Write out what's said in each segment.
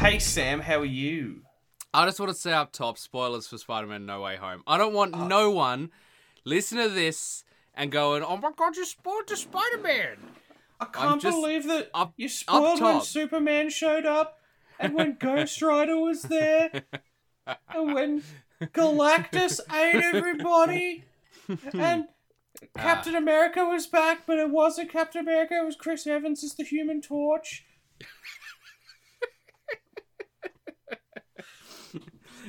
Hey Sam, how are you? I just want to say up top spoilers for Spider Man No Way Home. I don't want oh. no one listen to this and going, oh my god, you spoiled the Spider Man. I can't believe that up- you spoiled when. Superman showed up and when Ghost Rider was there and when Galactus ate everybody and ah. Captain America was back, but it wasn't Captain America, it was Chris Evans as the human torch.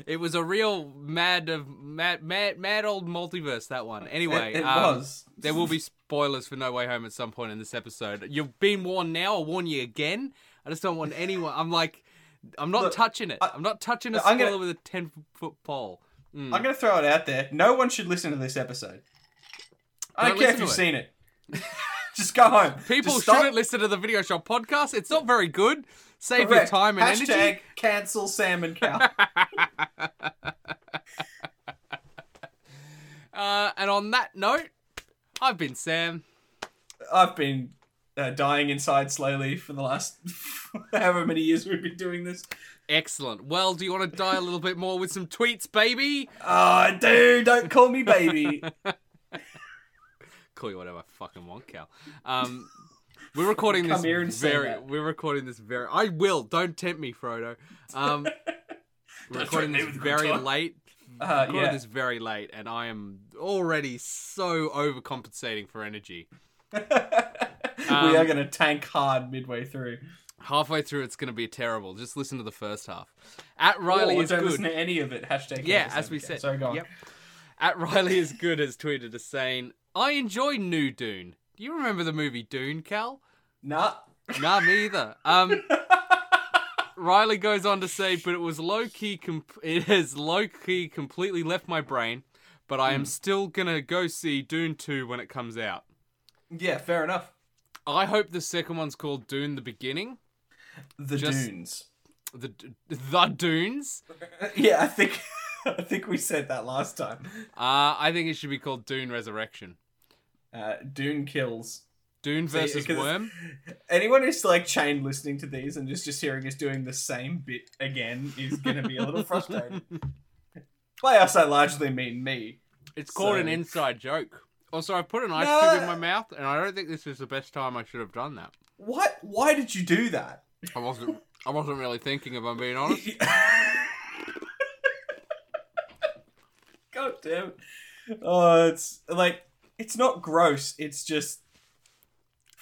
It was a real mad of mad mad mad old multiverse that one. Anyway, It- it um, was. There will be spoilers for No Way Home at some point in this episode. You've been warned now. I'll warn you again. I just don't want anyone. I'm like, I'm not Look, touching it. I- I'm not touching a spoiler gonna- with a ten foot pole. Mm. I'm going to throw it out there. No one should listen to this episode. I don't, Don't care if you've to seen it. Just go home. People Just shouldn't listen to the Video Shop podcast. It's not very good. Save Correct. your time and Hashtag energy. cancel Sam and Cal. Uh, and on that note, I've been Sam. I've been uh, dying inside slowly for the last however many years we've been doing this. Excellent. Well, do you want to die a little bit more with some tweets, baby? Oh, dude, don't call me baby. Call you whatever I fucking want, Cal. Um, we're recording Come this here and say very. that. We're recording this very. I will. Don't tempt me, Frodo. Um, we're recording this with a good very time. late. Uh, Recording yeah. this very late, and I am already so overcompensating for energy. we Um, are going to tank hard midway through. Halfway through, it's going to be terrible. Just listen to the first half. At Riley Or is don't good. listen to any of it. Hashtag Yeah, as we and said. Sorry, go on. Yep. At Riley is good has tweeted us saying, "I enjoy New Dune. Do you remember the movie Dune, Cal? Nah. Nah, me either. Um, Riley goes on to say, but it was low key. Comp- it has low key completely left my brain, but. I am still gonna go see Dune two when it comes out. Yeah, fair enough. I hope the second one's called Dune: The Beginning. The Just- Dunes. The the Dunes. Yeah, I think I think we said that last time. Uh, I think it should be called Dune Resurrection. Uh, Dune kills. Dune See, Worm. Anyone who's like chained listening to these and just just hearing us doing the same bit again is going to be a little frustrated. By us, I largely mean me. It's called an inside joke. Also, I put an ice No. cube in my mouth, and I don't think this is the best time I should have done that. What? Why did you do that? I wasn't. I wasn't really thinking, if I'm being honest. God damn it. Oh, it's like it's not gross. It's just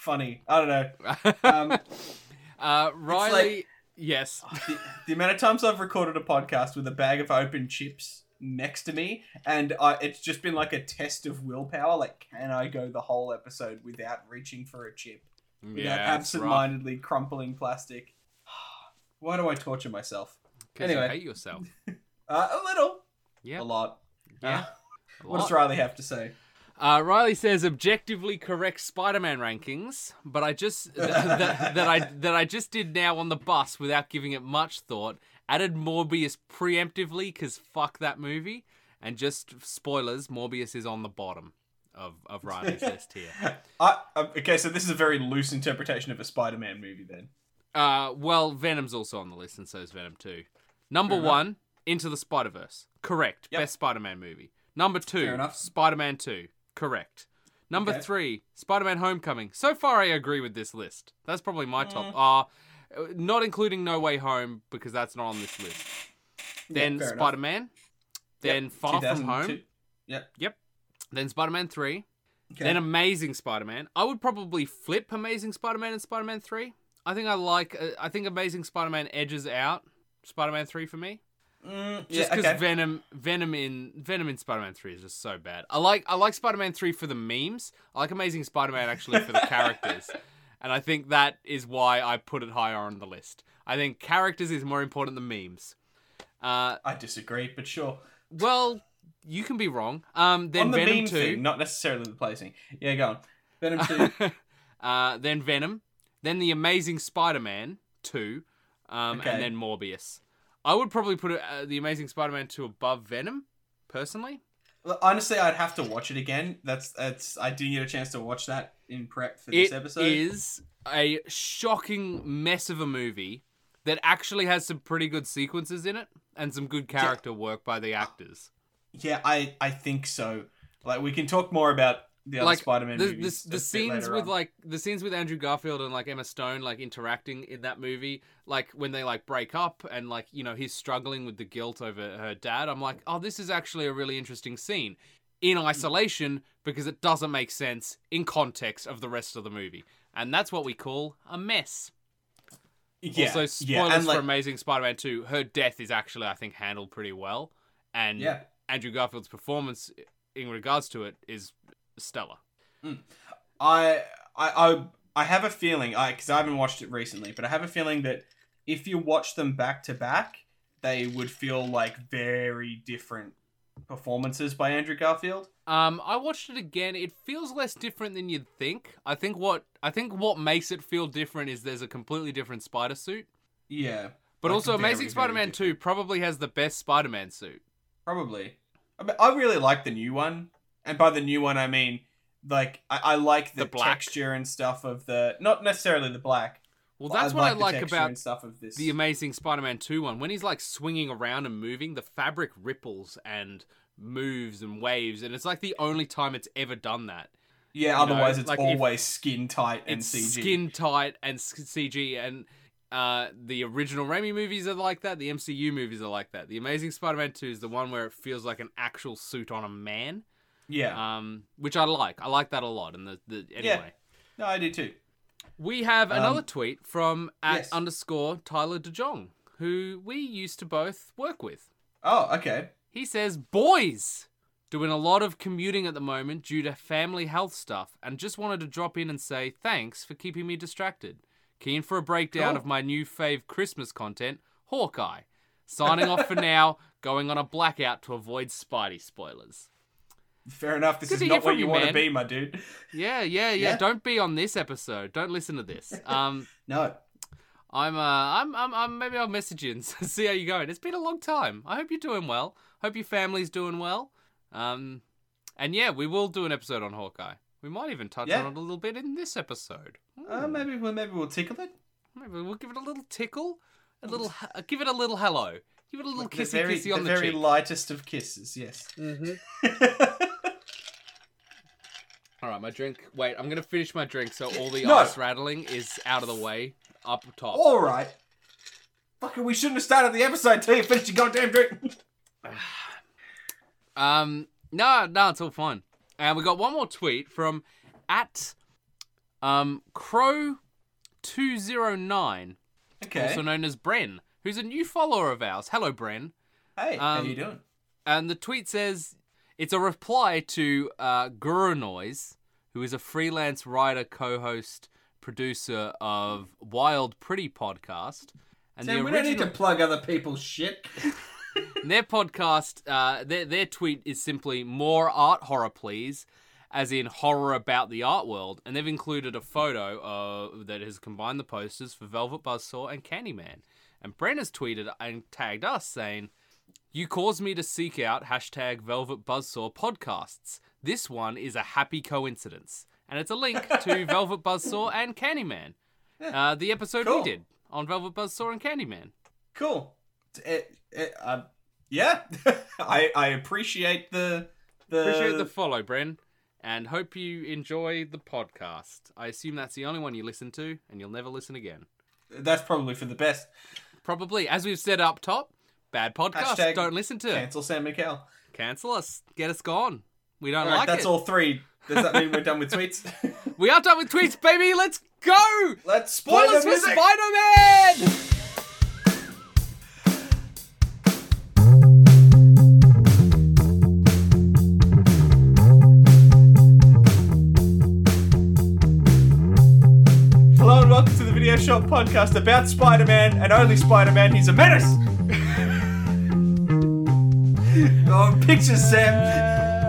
funny. I don't know. Um, uh, Riley. yes. the, the amount of times I've recorded a podcast with a bag of open chips next to me, and I, it's just been like a test of willpower. Like, can I go the whole episode without reaching for a chip, without Yeah. it's rough. absent-mindedly crumpling plastic? Why do I torture myself? 'Cause you hate yourself. Uh, a little, Yeah. a lot. Yeah. Uh, a what does. Riley have to say? Uh, Riley says objectively correct Spider-Man rankings, but I just th- that, that I that I just did now on the bus without giving it much thought. Added Morbius preemptively because fuck that movie, and just spoilers. Morbius is on the bottom of of Riley's list here. I, uh, okay, so this is a very loose interpretation of a Spider-Man movie, then. Uh, well, Venom's also on the list, and so is Venom 2. Number Fair enough. one, Into the Spider Verse. Correct. Yep. Best Spider Man movie. Number two, Spider-Man enough. Spider Man 2. Correct. Number Okay. three, Spider Man Homecoming. So far, I agree with this list. That's probably my top. Mm. Uh, not including No Way Home, because that's not on this list. Then. Spider Man. Then Yep, Far From Home. Yep. Yep. Then Spider Man 3. Okay. Then Amazing Spider-Man. I would probably flip Amazing Spider-Man and Spider-Man 3. I think I like uh, I think Amazing Spider-Man edges out Spider-Man 3 for me. Mm, Just yeah, cuz okay. Venom Venom in Venom in Spider-Man 3 is just so bad. I like I like Spider-Man 3 for the memes. I like Amazing Spider-Man actually for the characters. And I think that is why I put it higher on the list. I think characters is more important than memes. Uh, I disagree, but sure. well, you can be wrong. Um, then On the Venom meme 2. thing, not necessarily the placing. Yeah, go on. Venom 2. uh, then Venom, then the Amazing Spider-Man two, um, Okay. and then Morbius. I would probably put uh, the Amazing Spider-Man two above Venom, personally. Honestly, I'd have to watch it again. That's that's. I didn't get a chance to watch that in prep for this It episode. It is a shocking mess of a movie that actually has some pretty good sequences in it and some good character work by the actors. Yeah, I I think so. Like we can talk more about the other like Spider-Man the, movies. the, the scenes with on. like the scenes with Andrew Garfield and like Emma Stone like interacting in that movie like when they like break up and like you know he's struggling with the guilt over her dad I'm like oh this is actually a really interesting scene in isolation because it doesn't make sense in context of the rest of the movie and that's what we call a mess yeah, also spoilers yeah, and for Amazing Spider-Man 2 her death is actually I think handled pretty well and yeah. Andrew Garfield's performance in regards to it is stellar I I I I have a feeling I because I haven't watched it recently, but I have a feeling that if you watch them back to back, they would feel like very different performances by Andrew Garfield. Um, I watched it again. It feels less different than you'd think. I think what I think what makes it feel different is there's a completely different spider suit. Yeah, But Like, also, very, Amazing Spider-Man. Two probably has the best Spider-Man suit. probably. I, mean, I really like the new one, and by the new one I mean like I, I like the, The black. texture and stuff of the not necessarily the black. Well, that's what I like about stuff of this. the Amazing Spider-Man Two one. When he's like swinging around and moving, the fabric ripples and moves and waves, and it's like the only time it's ever done that. yeah, you know, otherwise it's like always skin tight and it's CG. skin tight and CG and uh, the original Raimi movies are like that. The MCU movies are like that. The Amazing Spider-Man 2 is the one where it feels like an actual suit on a man, Yeah, um, which I like. I like that a lot. And the, the anyway, no, I do too. we have another Um, tweet from at yes. underscore Tyler DeJong, who we used to both work with. Oh, okay. He says, "Boys." Doing a lot of commuting at the moment due to family health stuff, and just wanted to drop in and say thanks for keeping me distracted. Keen for a breakdown Cool. of my new fave Christmas content, Hawkeye. Signing off for now, going on a blackout to avoid Spidey spoilers. Fair enough. This Good is not what you you, want to be, my dude. Yeah, yeah, yeah, Yeah. Don't be on this episode. Don't listen to this. Um, No. I'm, uh, I'm, I'm, I'm, maybe I'll message you and see how you're going. It's been a long time. I hope you're doing well. Hope your family's doing well. Um, and yeah, we will do an episode on Hawkeye. We might even touch Yeah. on it a little bit in this episode. Uh, Hmm. maybe we'll maybe we'll tickle it. Maybe we'll give it a little tickle, a little, uh, give it a little hello, give it a little the kissy very, kissy on the the, very cheek. lightest of kisses. Yes. mm-hmm. All right, my drink. Wait, I'm gonna finish my drink so all the No. ice rattling is out of the way up top. All right. Fucker, we shouldn't have started the episode till you finished your goddamn drink. Um, no, no, it's all fine. And we got one more tweet from at um crow two zero nine, okay. also known as Bren, who's a new follower of ours. Hello, Bren. hey, how um, you doing? And the tweet says it's a reply to uh, Guru Noise, who is a freelance writer, co-host, producer of Wild Pretty podcast. And Sam, the we don't need to plug other people's shit. Their podcast, uh, their their tweet is simply more art horror, please, as in horror about the art world, and they've included a photo uh, that has combined the posters for Velvet Buzzsaw and Candyman. And Brent has tweeted and tagged us saying, "You caused me to seek out hashtag Velvet Buzzsaw podcasts. This one is a happy coincidence." And it's a link to Velvet Buzzsaw and Candyman, uh, the episode Cool. we did on Velvet Buzzsaw and Candyman. Cool. It, it, uh, yeah, I I appreciate the the Appreciate the follow, Bren, and hope you enjoy the podcast. I assume that's the only one you listen to, and you'll never listen again. That's probably for the best. Probably, as we've said up top, bad podcast. Hashtag don't listen to. Cancel Sam and Cal. Cancel us. Get us gone. We don't All right, like that's it. all three. Does that mean we're done with tweets? We are done with tweets, baby. Let's go. Let's Spoilers the for music. Spider-Man. Hello and welcome to the Video Shop podcast about Spider-Man and only Spider-Man. He's a menace. oh, pictures, Sam.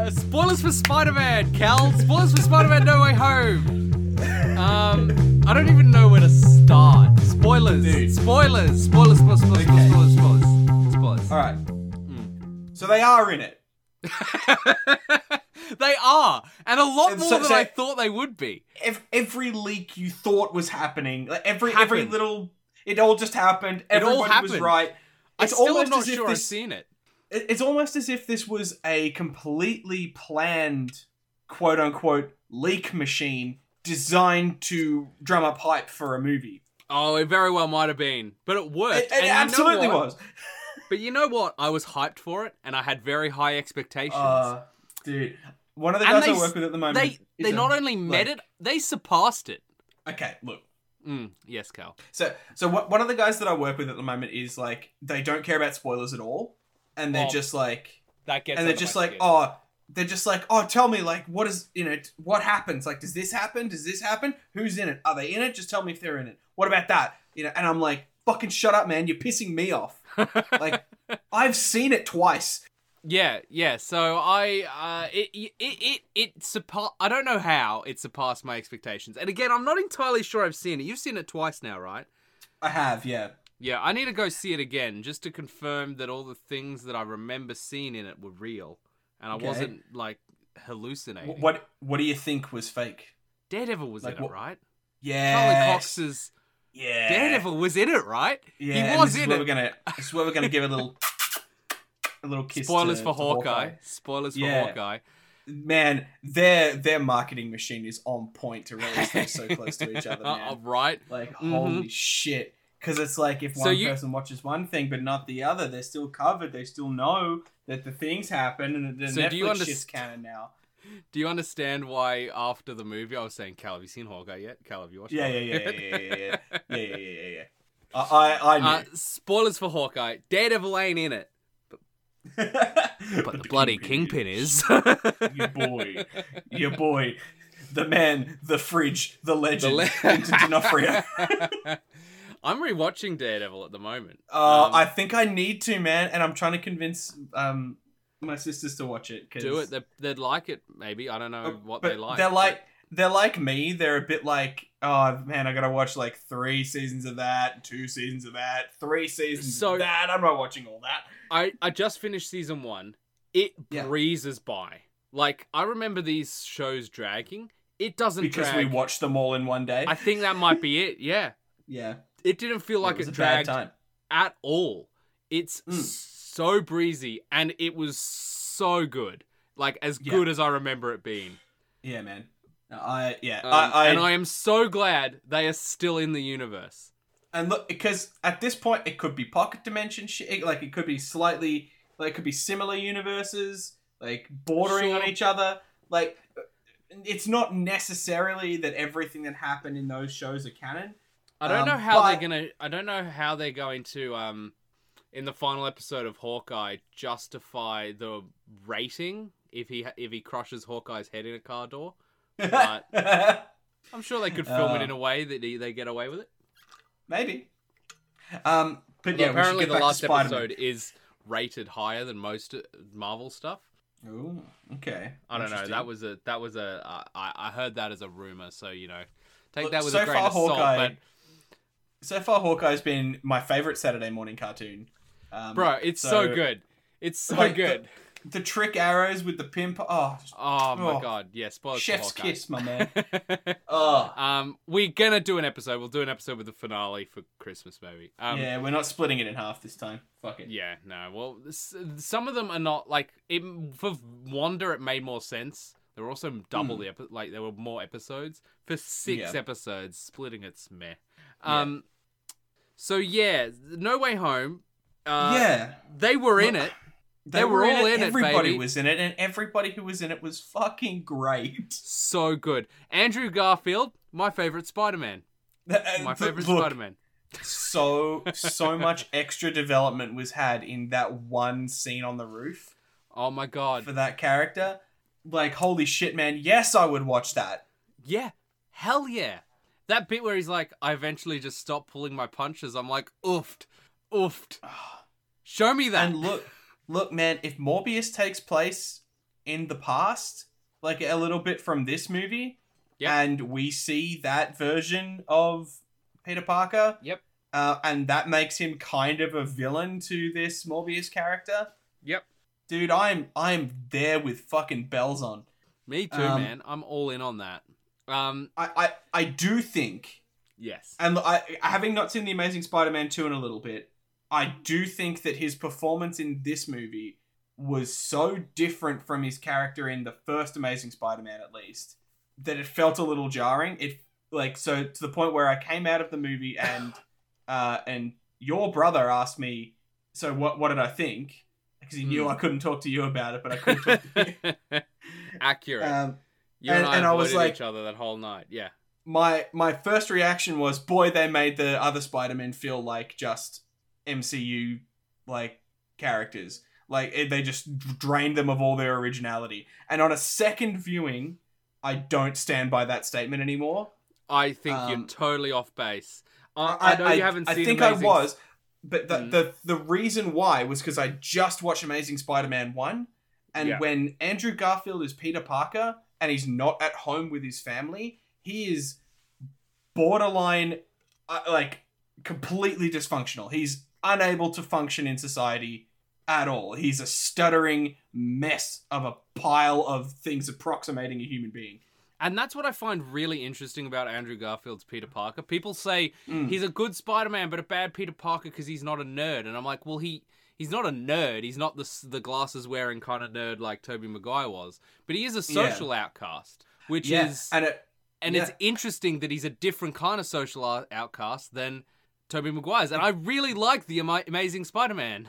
Uh, spoilers for Spider-Man, Cal. Spoilers for Spider-Man: No Way Home. Um, I don't even know where to start. Spoilers. Dude. Spoilers. Spoilers. Spoilers. Spoilers. Okay. Spoilers. Spoilers. Spoilers. All right. So they are in it. they are, and a lot And more so- than so- I thought they would be. Ev- Every leak you thought was happening, like every every little, It all just happened. Everybody was happened. right. It's I still am not as if sure I've seen it. It- it's almost as if this was a completely planned quote unquote leak machine designed to drum up hype for a movie. Oh, it very well might have been, but it worked. It, it and you know absolutely was. But you know what? I was hyped for it, and I had very high expectations. Uh, dude, one of the guys they I work with at the moment. they they a- not only met like- it, they surpassed it. Okay, look. Mm, yes, Cal. So, so what, one of the guys that I work with at the moment is like they don't care about spoilers at all, and they're Oh, just like, That gets. and they're just like, skin. oh, they're just like, oh, tell me, like, what is, you know, t- what happens? Like, does this happen? Does this happen? Who's in it? Are they in it? Just tell me if they're in it. What about that? You know, and I'm like, fucking shut up, man. You're pissing me off. Like, I've seen it twice. Yeah, yeah. So I, uh, it, it, it, it surpassed. I don't know how it surpassed my expectations. And again, I'm not entirely sure I've seen it. You've seen it twice now, right? I have, yeah. Yeah, I need to go see it again just to confirm that all the things that I remember seeing in it were real, and I Okay. wasn't like hallucinating. Wh- What What do you think was fake? Daredevil was Like in what- it, right? Yeah, Charlie Cox's Yeah, Daredevil was in it, right? Yeah, he was in it. We're gonna. This is where we're gonna give a little, a little kiss. Spoilers to- for to Hawkeye. Spoilers for Yeah. Hawkeye. Man, their their marketing machine is on point to release them so close to each other, man. right? Like Mhm. holy shit. Because it's like if So one you- person watches one thing but not the other, they're still covered. They still know that the things happen, and the So Netflix do you underst- shit's canon now. Do you understand why after the movie I was saying, Cal, have you seen Hawkeye yet? Cal, have you watched? Yeah, yeah, Hawkeye yeah, yeah, yet?" yeah, yeah, yeah, yeah, yeah, yeah, yeah. I, I, I knew. Uh, spoilers for Hawkeye. Daredevil ain't in it, but but the bloody Kingpin is. Your boy. Your boy, the man, the fridge, the legend, le- Vincent D'Onofrio. I'm rewatching Daredevil at the moment. Uh, Um, I think I need to, man, and I'm trying to convince um my sisters to watch it. 'cause- do it. They, they'd like it. Maybe I don't know Uh, what they like. They're like they're like me. They're a bit like, oh man, I gotta watch like three seasons of that, two seasons of that, three seasons So- of that. I'm not watching all that. I I just finished season one. It Yeah. breezes by. Like I remember these shows dragging. It doesn't Because drag. we watched them all in one day. I think that might be it. Yeah. yeah, It didn't feel like it it, a bad dragged time. at all. It's Mm. so breezy and it was so good. Like as Yeah. good as I remember it being. Yeah, man. I yeah, Um, I, I and I am so glad they are still in the universe. And look, because at this point, it could be pocket dimension shit. Like it could be slightly, like it could be similar universes, like bordering on each other. Like it's not necessarily that everything that happened in those shows are canon. I don't Um, know how but- they're gonna. I don't know how they're going to um, in the final episode of Hawkeye, justify the rating if he if he crushes Hawkeye's head in a car door. But- I'm sure they could film it Uh. in a way that they, they get away with it. Maybe. Um, but yeah, apparently the last episode is rated higher than most uh, Marvel stuff. Ooh, okay. I don't know. That was a that was a uh, I I heard that as a rumor, so you know, take Look, that with so a grain far, of salt. Hawkeye- But So far, Hawkeye's been my favorite Saturday morning cartoon. Um, bro, it's so, so- good. It's so like, good. The trick arrows with the pimp. Oh, Oh my oh, god, yeah, spoilers chef's kiss, my man. Oh, um, we're gonna do an episode. We'll do an episode with the finale for Christmas, maybe. Um, yeah, we're not splitting it in half this time. Fuck it. Yeah, no. Well, s- some of them are not like it, for Wanda. It made more sense. There were also double Hmm. the epi- like there were more episodes for six Yeah. episodes. Splitting it's meh. Um, so yeah, No Way Home. Uh, yeah, they were in Look, it. They were all in it, Everybody baby. was in it, and everybody who was in it was fucking great. So good. Andrew Garfield, my favorite Spider-Man. My favorite Look, Spider-Man. So so much extra development was had in that one scene on the roof Oh my god. for that character. Like holy shit, man! Yes, I would watch that. Yeah. Hell yeah. That bit where he's like, I eventually just stopped pulling my punches. I'm like, oofed. Oofed. Show me that. And look, look, man, if Morbius takes place in the past, like a little bit from this movie, Yep. and we see that version of Peter Parker, Yep. uh, and that makes him kind of a villain to this Morbius character, Yep. dude, I'm I'm there with fucking bells on. Me too, Um, man. I'm all in on that. Um, I, I I do think Yes. And I, having not seen the Amazing Spider-Man two in a little bit, I do think that his performance in this movie was so different from his character in the first Amazing Spider-Man, at least, that it felt a little jarring. It like so to the point where I came out of the movie and uh, and your brother asked me, so what what did I think? Because he knew Hmm. I couldn't talk to you about it, but I couldn't talk to you. Accurate. Um, you and, and- I and I was like- each other that whole night. Yeah. my my first reaction was, boy, they made the other Spider-Man feel like just MCU like characters. Like it, they just drained them of all their originality. And on a second viewing, I don't stand by that statement anymore. I think you're totally off base. I, I know you haven't I seen. think Amazing... I was, but the, Mm. the the reason why was because I just watched Amazing Spider-Man one, and Yeah. when Andrew Garfield is Peter Parker and he's not at home with his family, he is borderline, uh, like completely dysfunctional. He's unable to function in society at all. He's a stuttering mess of a pile of things approximating a human being. And that's what I find really interesting about Andrew Garfield's Peter Parker. People say Mm. he's a good Spider-Man, but a bad Peter Parker because he's not a nerd. And I'm like, well, he he's not a nerd. He's not the the glasses wearing kind of nerd like Tobey Maguire was. But he is a Yeah. social outcast, which yeah, is and it, and yeah. it's interesting that he's a different kind of social outcast than Tobey Maguire's. And I really like the Ama- Amazing Spider-Man.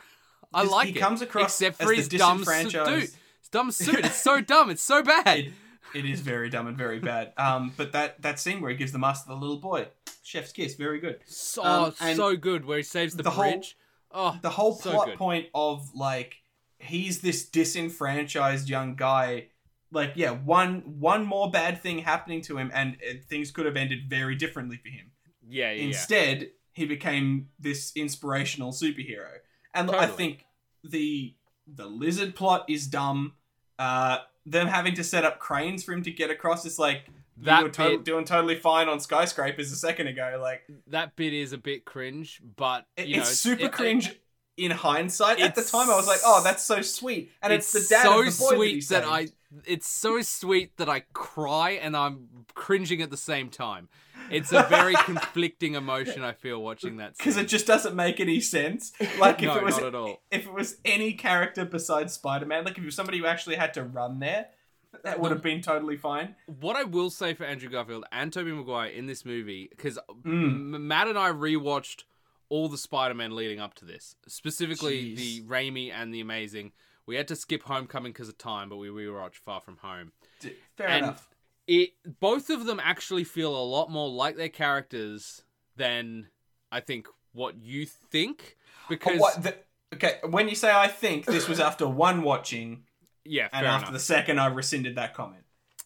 I Just- like he it, comes across except as for the his dumb suit. His dumb suit. It's so dumb. It's so bad. it, it is very dumb and very bad. Um, but that that scene where he gives the mask to the little boy, chef's kiss, very good. So Um, so good where he saves the, the whole- bridge. Oh, The whole So plot good. point of like he's this disenfranchised young guy. Like yeah, one one more bad thing happening to him, and uh, things could have ended very differently for him. yeah, yeah, yeah. Instead, he became this inspirational superhero, and I think the the lizard plot is dumb. Uh, them having to set up cranes for him to get across is like That you were to- doing totally fine on skyscrapers a second ago. Like That bit is a bit cringe, but it- know, it's super it- cringe in hindsight. At the time, I was like, "Oh, that's so sweet," and it's, it's the dad so of the boy sweet he that. I. It's so sweet that I cry and I'm cringing at the same time. It's a very conflicting emotion I feel watching that. because it just doesn't make any sense. Like if no, it was not at all. if it was any character besides Spider-Man, like if it was somebody who actually had to run there, that would have been totally fine. What I will say for Andrew Garfield and Tobey Maguire in this movie, because Mm. Matt and I rewatched all the Spider-Man leading up to this, specifically Jeez. the Raimi and the Amazing. We had to skip Homecoming because of time, but we rewatched Far From Home. D- Fair And enough. It both of them actually feel a lot more like their characters than I think what you think. But Because what the, okay, when you say I think this was after one watching, yeah, fair and after enough. the second, I rescinded that comment.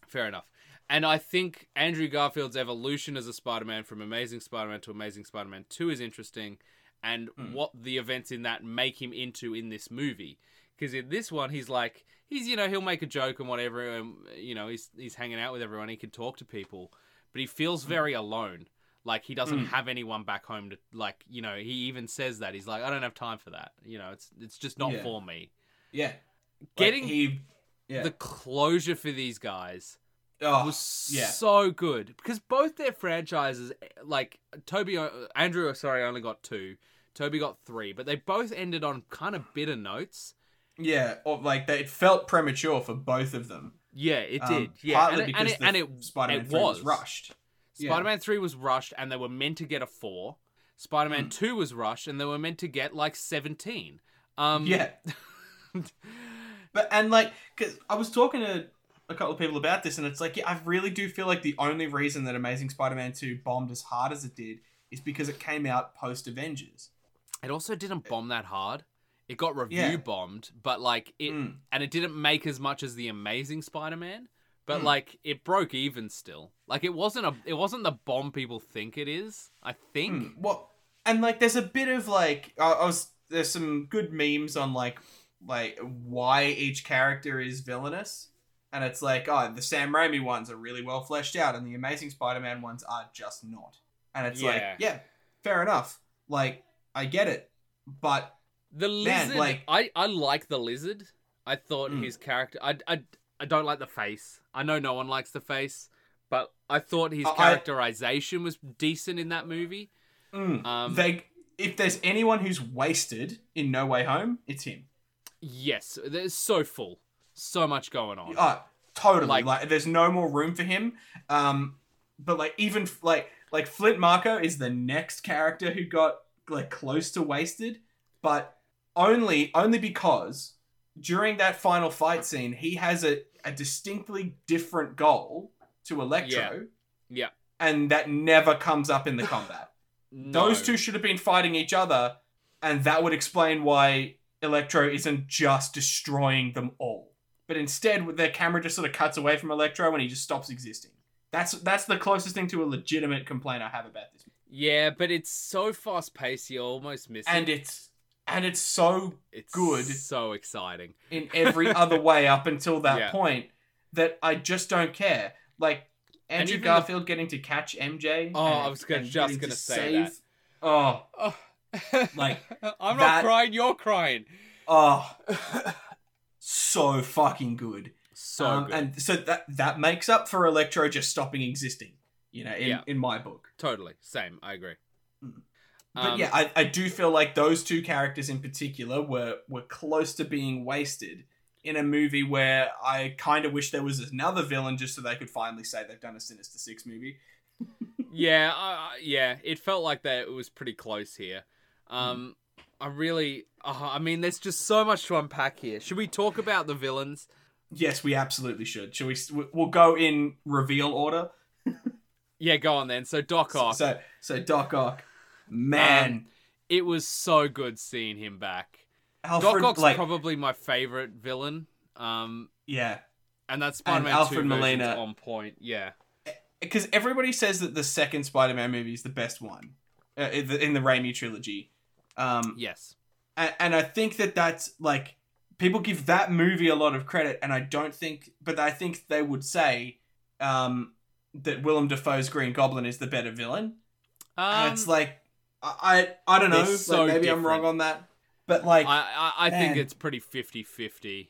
Fair enough. And I think Andrew Garfield's evolution as a Spider Man from Amazing Spider Man to Amazing Spider Man 2 is interesting, and Hmm. what the events in that make him into in this movie. Because in this one, he's like, he's, you know, he'll make a joke and whatever, and, you know, he's, he's hanging out with everyone, he can talk to people, but he feels very alone. Like, he doesn't Hmm. have anyone back home to, like, you know, he even says that. He's like, I don't have time for that. You know, it's, it's just not Yeah. for me. Yeah, Getting like he, yeah, the closure for these guys oh, was yeah. so good because both their franchises, like Tobey, Andrew, sorry, only got two. Tobey got three, but they both ended on kind of bitter notes. yeah, or like that. It felt premature for both of them. Yeah, it Um, did. Yeah, partly and it, because and it, and it, Spider-Man it 3 was. was rushed. Spider-Man three was rushed, and they were meant to get a four. Spider-Man Hmm. two was rushed, and they were meant to get like seventeen. Um, Yeah. but and like, cause I was talking to a couple of people about this, and it's like, yeah, I really do feel like the only reason that Amazing Spider-Man Two bombed as hard as it did is because it came out post Avengers. It also didn't bomb that hard. It got review Yeah. bombed, but like it, Mm. and it didn't make as much as the Amazing Spider-Man. But Mm. like it broke even still. Like it wasn't a, it wasn't the bomb people think it is. I think. Mm, Well, and like, there's a bit of like, I, I was there's some good memes on like, like why each character is villainous, and it's like, oh, the Sam Raimi ones are really well fleshed out, and the Amazing Spider-Man ones are just not. And it's like, Yeah. yeah, fair enough. Like, I get it, but The Man, lizard, like- I I like the lizard. I thought Mm. his character. I, I I don't like the face. I know no one likes the face, but I thought his I- I- characterization was decent in that movie. Mm. Um, they, if there's anyone who's wasted in No Way Home, it's him. Yes, there's so full, so much going on. Uh, totally. Like- Like, there's no more room for him. Um, but like even like like Flint Marko is the next character who got like close to wasted, but only only because during that final fight scene he has a, a distinctly different goal to Electro. Yeah. yeah. And that never comes up in the combat. Those two should have been fighting each other, and that would explain why Electro isn't just destroying them all. But instead, their camera just sort of cuts away from Electro and he just stops existing. That's that's the closest thing to a legitimate complaint I have about this. Yeah, but it's so fast paced, you almost miss And it. And it's and it's so It's good. so exciting. in every other way up until that Yeah. point that I just don't care. Like And Andrew the- Garfield getting to catch MJ. Oh, and- I was gonna- just gonna to say save- that. Oh, Oh, Like, I'm that- not crying. You're crying. oh, so fucking good. So Um, good. and so that that makes up for Electro just stopping existing. You know, in, Yeah. in my book. totally, same. I agree. Mm. But Um, yeah, I, I do feel like those two characters in particular were were close to being wasted in a movie where I kind of wish there was another villain just so they could finally say they've done a Sinister Six movie. yeah, I, I- yeah. It felt like that. It was pretty close here. Um, I really. Uh, I mean, there's just so much to unpack here. Should we talk about the villains? Yes, we absolutely should. Should we? We'll go in reveal order. Yeah, go on then. So Doc Ock. So so Doc Ock, man, Um, it was so good seeing him back. Alfred, Doc Ock's like probably my favorite villain. Um, yeah, and that's Spider-Man Alfred 2 version's Molina. on point. Yeah. because everybody says that the second Spider-Man movie is the best one uh, in, the, in the Raimi trilogy. Um, Yes. and, and I think that that's like people give that movie a lot of credit, and I don't think, but I think they would say um, that Willem Dafoe's Green Goblin is the better villain. and Um, it's like I I, I don't know, they're like, so maybe I'm wrong on that, but like I I, I think it's pretty 50-50.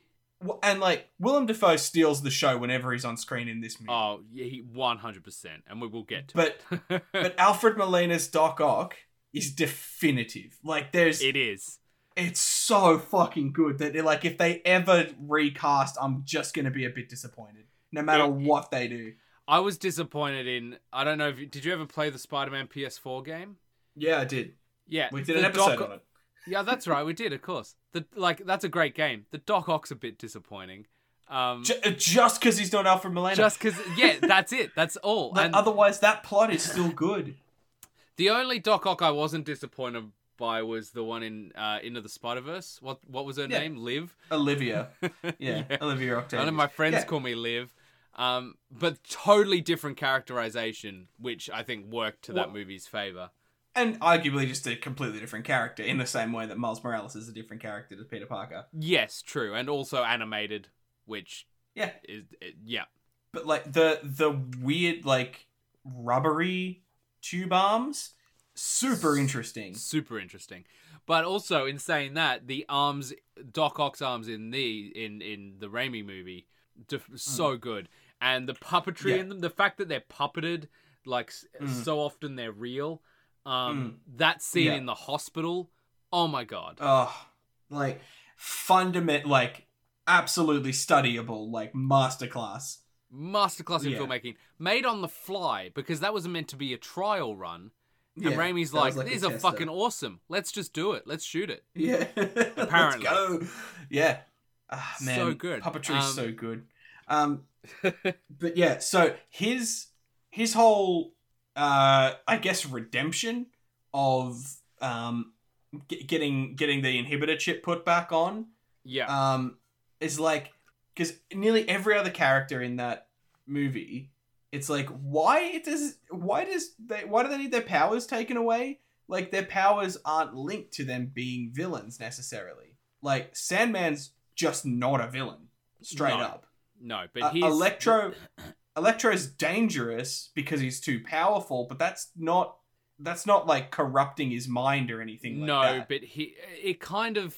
and like Willem Dafoe steals the show whenever he's on screen in this movie. Oh, yeah, he 100%, and we will get to But it. but Alfred Molina's Doc Ock is definitive. Like there's it is. it's so fucking good that like if they ever recast, I'm just gonna be a bit disappointed, no matter It- what they do. I was disappointed in. I don't know if you, did you ever play the Spider-Man PS4 game? Yeah, I did. Yeah, We did an episode Doc- on it. Yeah, that's right. We did, of course. The like that's a great game. The Doc Ock's a bit disappointing. Um, uh, just because he's not Alfred Molina. just because, yeah, that's it. That's all. And otherwise, that plot is still good. The only Doc Ock I wasn't disappointed by was the one in uh, Into the Spider Verse. What what was her Yeah. name? Liv. Olivia, yeah, Olivia Octavius. None of my friends Yeah. call me Liv. Um, but totally different characterization, which I think worked to that Well- movie's favor. and arguably just a completely different character in the same way that Miles Morales is a different character to Peter Parker. Yes, true, and also animated, which Yeah, is it, yeah, but like the the weird like rubbery tube arms, super interesting. super interesting. But also, in saying that, the arms, Doc Ock's arms in the in in the Raimi movie, def- so good, and the puppetry. Yeah. in them, the fact that they're puppeted, like Mm. so often they're real. Um, that scene Yeah. in the hospital, oh my god, Oh, like fundament, like absolutely studyable, like masterclass. Masterclass in Yeah. filmmaking, made on the fly because that was meant to be a trial run. Yeah, and Raimi's was like, "These are fucking awesome. Let's just do it. Let's shoot it." Yeah, Apparently. Let's go. Yeah, ah, man, So good. Puppetry's Um, so good. Um, but yeah, so his his whole, uh, I guess, redemption of um, g- getting getting the inhibitor chip put back on Yeah, um, is like because nearly every other character in that movie, it's like why does why does they why do they need their powers taken away? Like their powers aren't linked to them being villains necessarily. Like Sandman's just not a villain, straight No. up. no, but Uh, he's Electro, Electro's dangerous because he's too powerful, but that's not that's not like corrupting his mind or anything like no, that. but he it kind of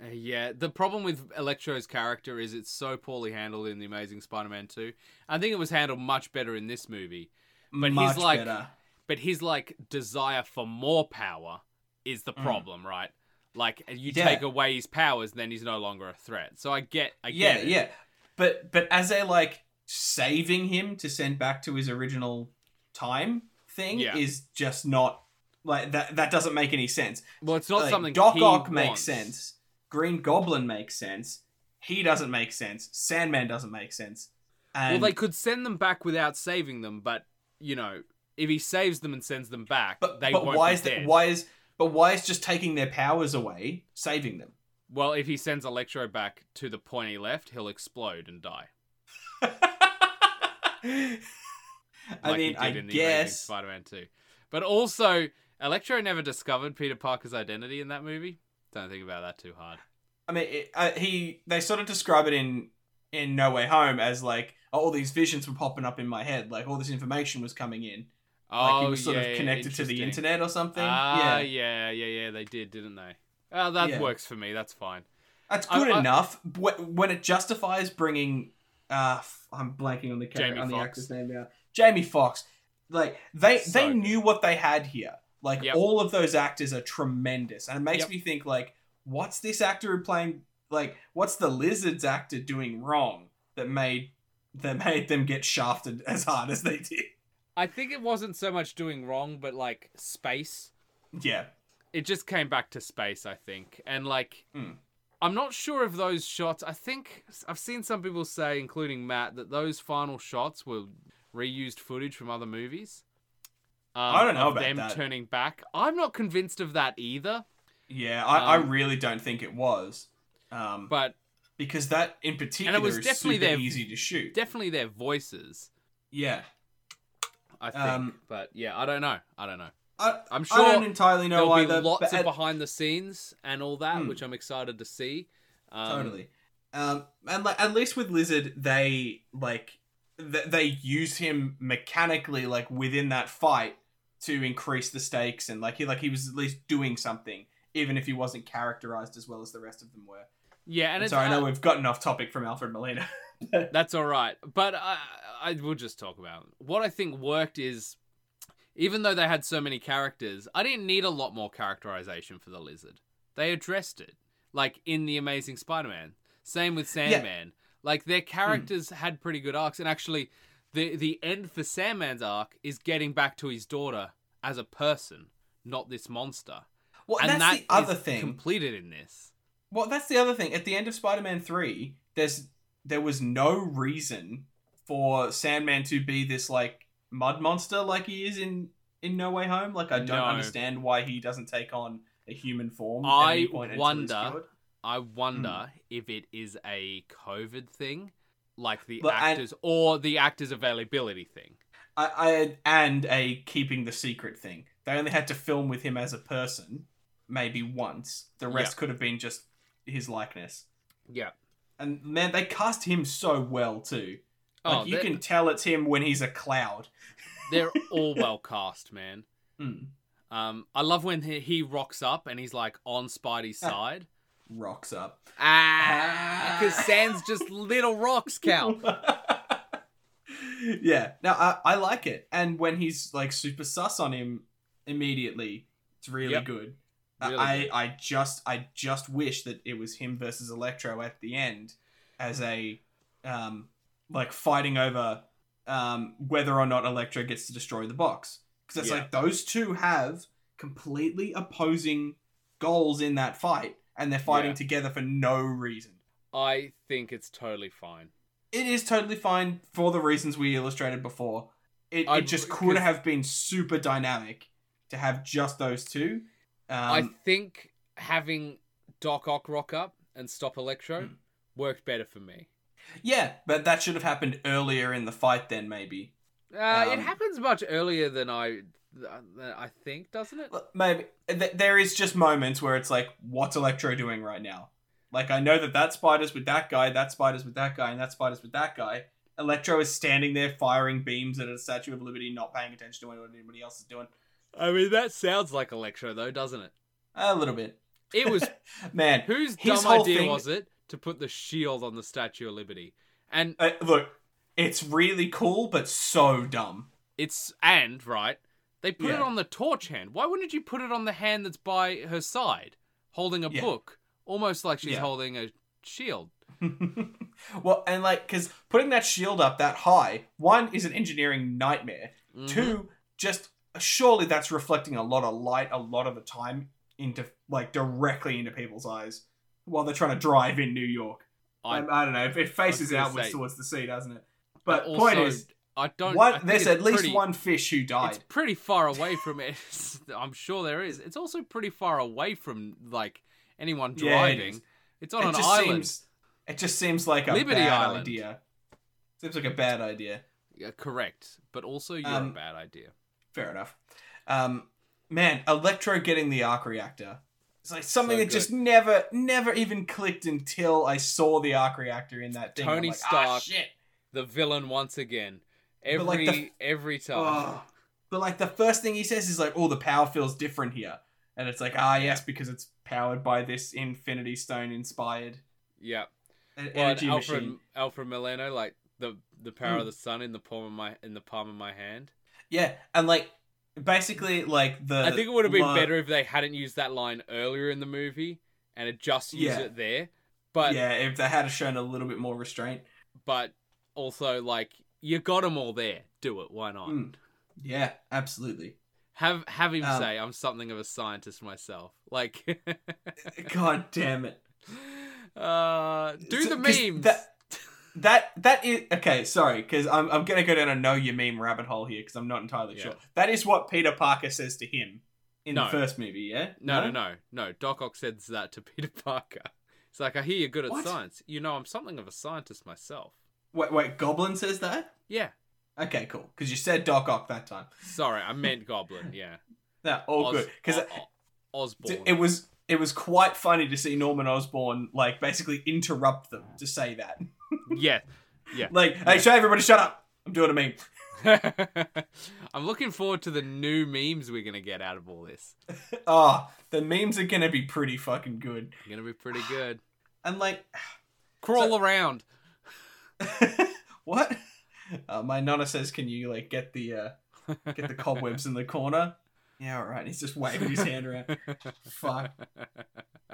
Uh, yeah, the problem with Electro's character is it's so poorly handled in The Amazing Spider-Man 2. I think it was handled much better in this movie. But Much he's like better. but his like desire for more power is the problem, right? Like you Mm. Yeah. take away his powers, then he's no longer a threat. So I get, I yeah, get it. yeah. But but as a like saving him to send back to his original time thing Yeah. is just not like that. That doesn't make any sense. Well, it's not Like, something Doc Ock makes sense. Green Goblin makes sense. He doesn't make sense. Sandman doesn't make sense. And Well, they could send them back without saving them, but you know, if he saves them and sends them back, but, they but won't why be is that? Why is but why is just taking their powers away saving them? Well, if he sends Electro back to the point he left, he'll explode and die. I like mean, he did I guess. Spider-Man 2. But also, Electro never discovered Peter Parker's identity in that movie. Don't think about that too hard. I mean, it, uh, he they sort of describe it in in No Way Home as like oh, all these visions were popping up in my head, like all this information was coming in, Oh, like he was sort yeah, of connected to the internet or something. Ah, yeah, yeah, yeah, yeah. They did, didn't they? Oh, that Yeah. works for me. That's fine. that's good I- enough Wh- when it justifies bringing. Uh, I'm blanking on the character, Jamie on the actor's name now. Jamie Foxx. Like they So they good. knew what they had here. Like Yep. all of those actors are tremendous, and it makes Yep. me think like, what's this actor playing? Like, what's the Lizards actor doing wrong that made that made them get shafted as hard as they did? I think it wasn't so much doing wrong, but like space. Yeah, It just came back to space, I think. And like, Hmm. I'm not sure if those shots. I think I've seen some people say, including Matt, that those final shots were reused footage from other movies. Um, I don't know of about them that. turning back. I'm not convinced of that either. yeah. I, Um, I really don't think it was, um, But because that in particular was is definitely super their- easy to shoot. definitely their voices. yeah, I think. Um, but yeah, I don't know. I don't know. I, I'm I sure don't entirely know there'll either. be lots of behind the scenes and all that, Hmm. which I'm excited to see. Um, totally. Um, and like at least with Lizard, they like th- they use him mechanically, like within that fight, to increase the stakes, and like he like he was at least doing something, even if he wasn't characterized as well as the rest of them were. Yeah, and Sorry, I know uh, we've gotten off topic from Alfred Molina. That's all right. But I, I will just talk about it. what I think worked is even though they had so many characters, I didn't need a lot more characterization for the lizard. They addressed it, like in the Amazing Spider-Man. Same with Sandman. Like their hmm. characters had pretty good arcs, and actually, the the end for Sandman's arc is getting back to his daughter as a person, not this monster. well, and that's that the other thing. completed in this. Well, that's the other thing. At the end of Spider-Man Three, there's there was no reason for Sandman to be this like mud monster like he is in in No Way Home. Like I don't No. understand why he doesn't take on a human form. at I any point until he's wonder-. I wonder if it is a COVID thing, like the But actors, or the actors' availability thing. I, I and a keeping the secret thing. They only had to film with him as a person, maybe once. The rest could have been just his likeness. Yeah. And man, they cast him so well too. Like Oh, you can tell it's him when he's a cloud. they're all well cast, man. Mm. Um, I love when he, he rocks up and he's like on Spidey's Ah. side. Rocks up. Ah, because sand's just little rocks count. yeah. Now I, I like it. And when he's like super sus on him immediately, it's really Yep. good. Really I, good. I just I just wish that it was him versus Electro at the end as a um like fighting over um whether or not Electro gets to destroy the box. Because it's Yeah. like those two have completely opposing goals in that fight and they're fighting Yeah. together for no reason. I think it's totally fine. It is totally fine for the reasons we illustrated before. It, I- it just could have been super dynamic to have just those two. I Um, think having Doc Ock rock up and stop Electro Hmm. worked better for me. yeah, but that should have happened earlier in the fight then, maybe. Uh, it Um, happens much earlier than I, I think, doesn't it? Maybe there is just moments where it's like, what's Electro doing right now? Like I know that that spider's with that guy, that spider's with that guy, and that spider's with that guy. Electro is standing there firing beams at a Statue of Liberty, not paying attention to what anybody else is doing. I mean, that sounds like Electro, though, doesn't it? A little bit. It was Man, whose dumb whole idea thing- was it to put the shield on the Statue of Liberty? And Uh, look, it's really cool, but so dumb. it's and right, they put it on the torch hand. Why wouldn't you put it on the hand that's by her side, holding a Yeah. book, almost like she's Yeah. holding a shield? well, and like, because putting that shield up that high, one is an engineering nightmare. Mhm. Two, just surely that's reflecting a lot of light a lot of the time into like directly into people's eyes while they're trying to drive in New York. I, I- I don't know. If it faces outwards say- towards the sea, doesn't it? But also, point is, I don't. I one, there's at least pretty- one fish who died. It's pretty far away from it. I'm sure there is. It's also pretty far away from like anyone Yeah, it driving. it's on it an just island. seems. It just seems like a Liberty bad Island. idea. Seems like a bad idea. Yeah, correct, but also you're Um, a bad idea. Fair enough. Um, man, Electro getting the arc reactor. It's like something So that just never, never even clicked until I saw the arc reactor in that thing. Tony like, Ah, Stark. shit. The villain once again. Every like, the- every time. Oh. But like the first thing he says is like, "Oh, the power feels different here," and it's like, "Ah, yes, because it's powered by this Infinity Stone inspired yeah. Well, energy Alfred machine." Alfred Molina, like the the power Mm. of the sun in the palm of my in the palm of my hand. Yeah, and like basically like the. I think it would have been lo- better if they hadn't used that line earlier in the movie and had just used Yeah. it there. But yeah, if they had shown a little bit more restraint. but also like you got them all there. Do it. Why not? Mm. Yeah, absolutely. Have have him Um, say I'm something of a scientist myself. Like, God damn it. uh, do So- the memes. That, that that is okay. Sorry, because I'm I'm gonna go down a know your meme rabbit hole here because I'm not entirely Yeah. sure. That is what Peter Parker says to him in No. the first movie. Yeah. no, no, no, no. Doc Ock says that to Peter Parker. It's like I hear you're good at What? science. You know, I'm something of a scientist myself. Wait, wait. Goblin says that. Yeah. Okay, cool. Because you said Doc Ock that time. Sorry, I meant Goblin. Yeah. No, all good. Because O- O- Osborn. it was it was quite funny to see Norman Osborn like basically interrupt them to say that. yeah. Yeah. Like, hey, show everybody, shut up. I'm doing a meme. I'm looking forward to the new memes we're gonna get out of all this. Ah, the memes are gonna be pretty fucking good. Gonna be pretty good. And like, Crawl around. what? Uh, my nonna says, "Can you like get the uh, get the cobwebs in the corner?" Yeah, all right. He's just waving his hand around. Fuck.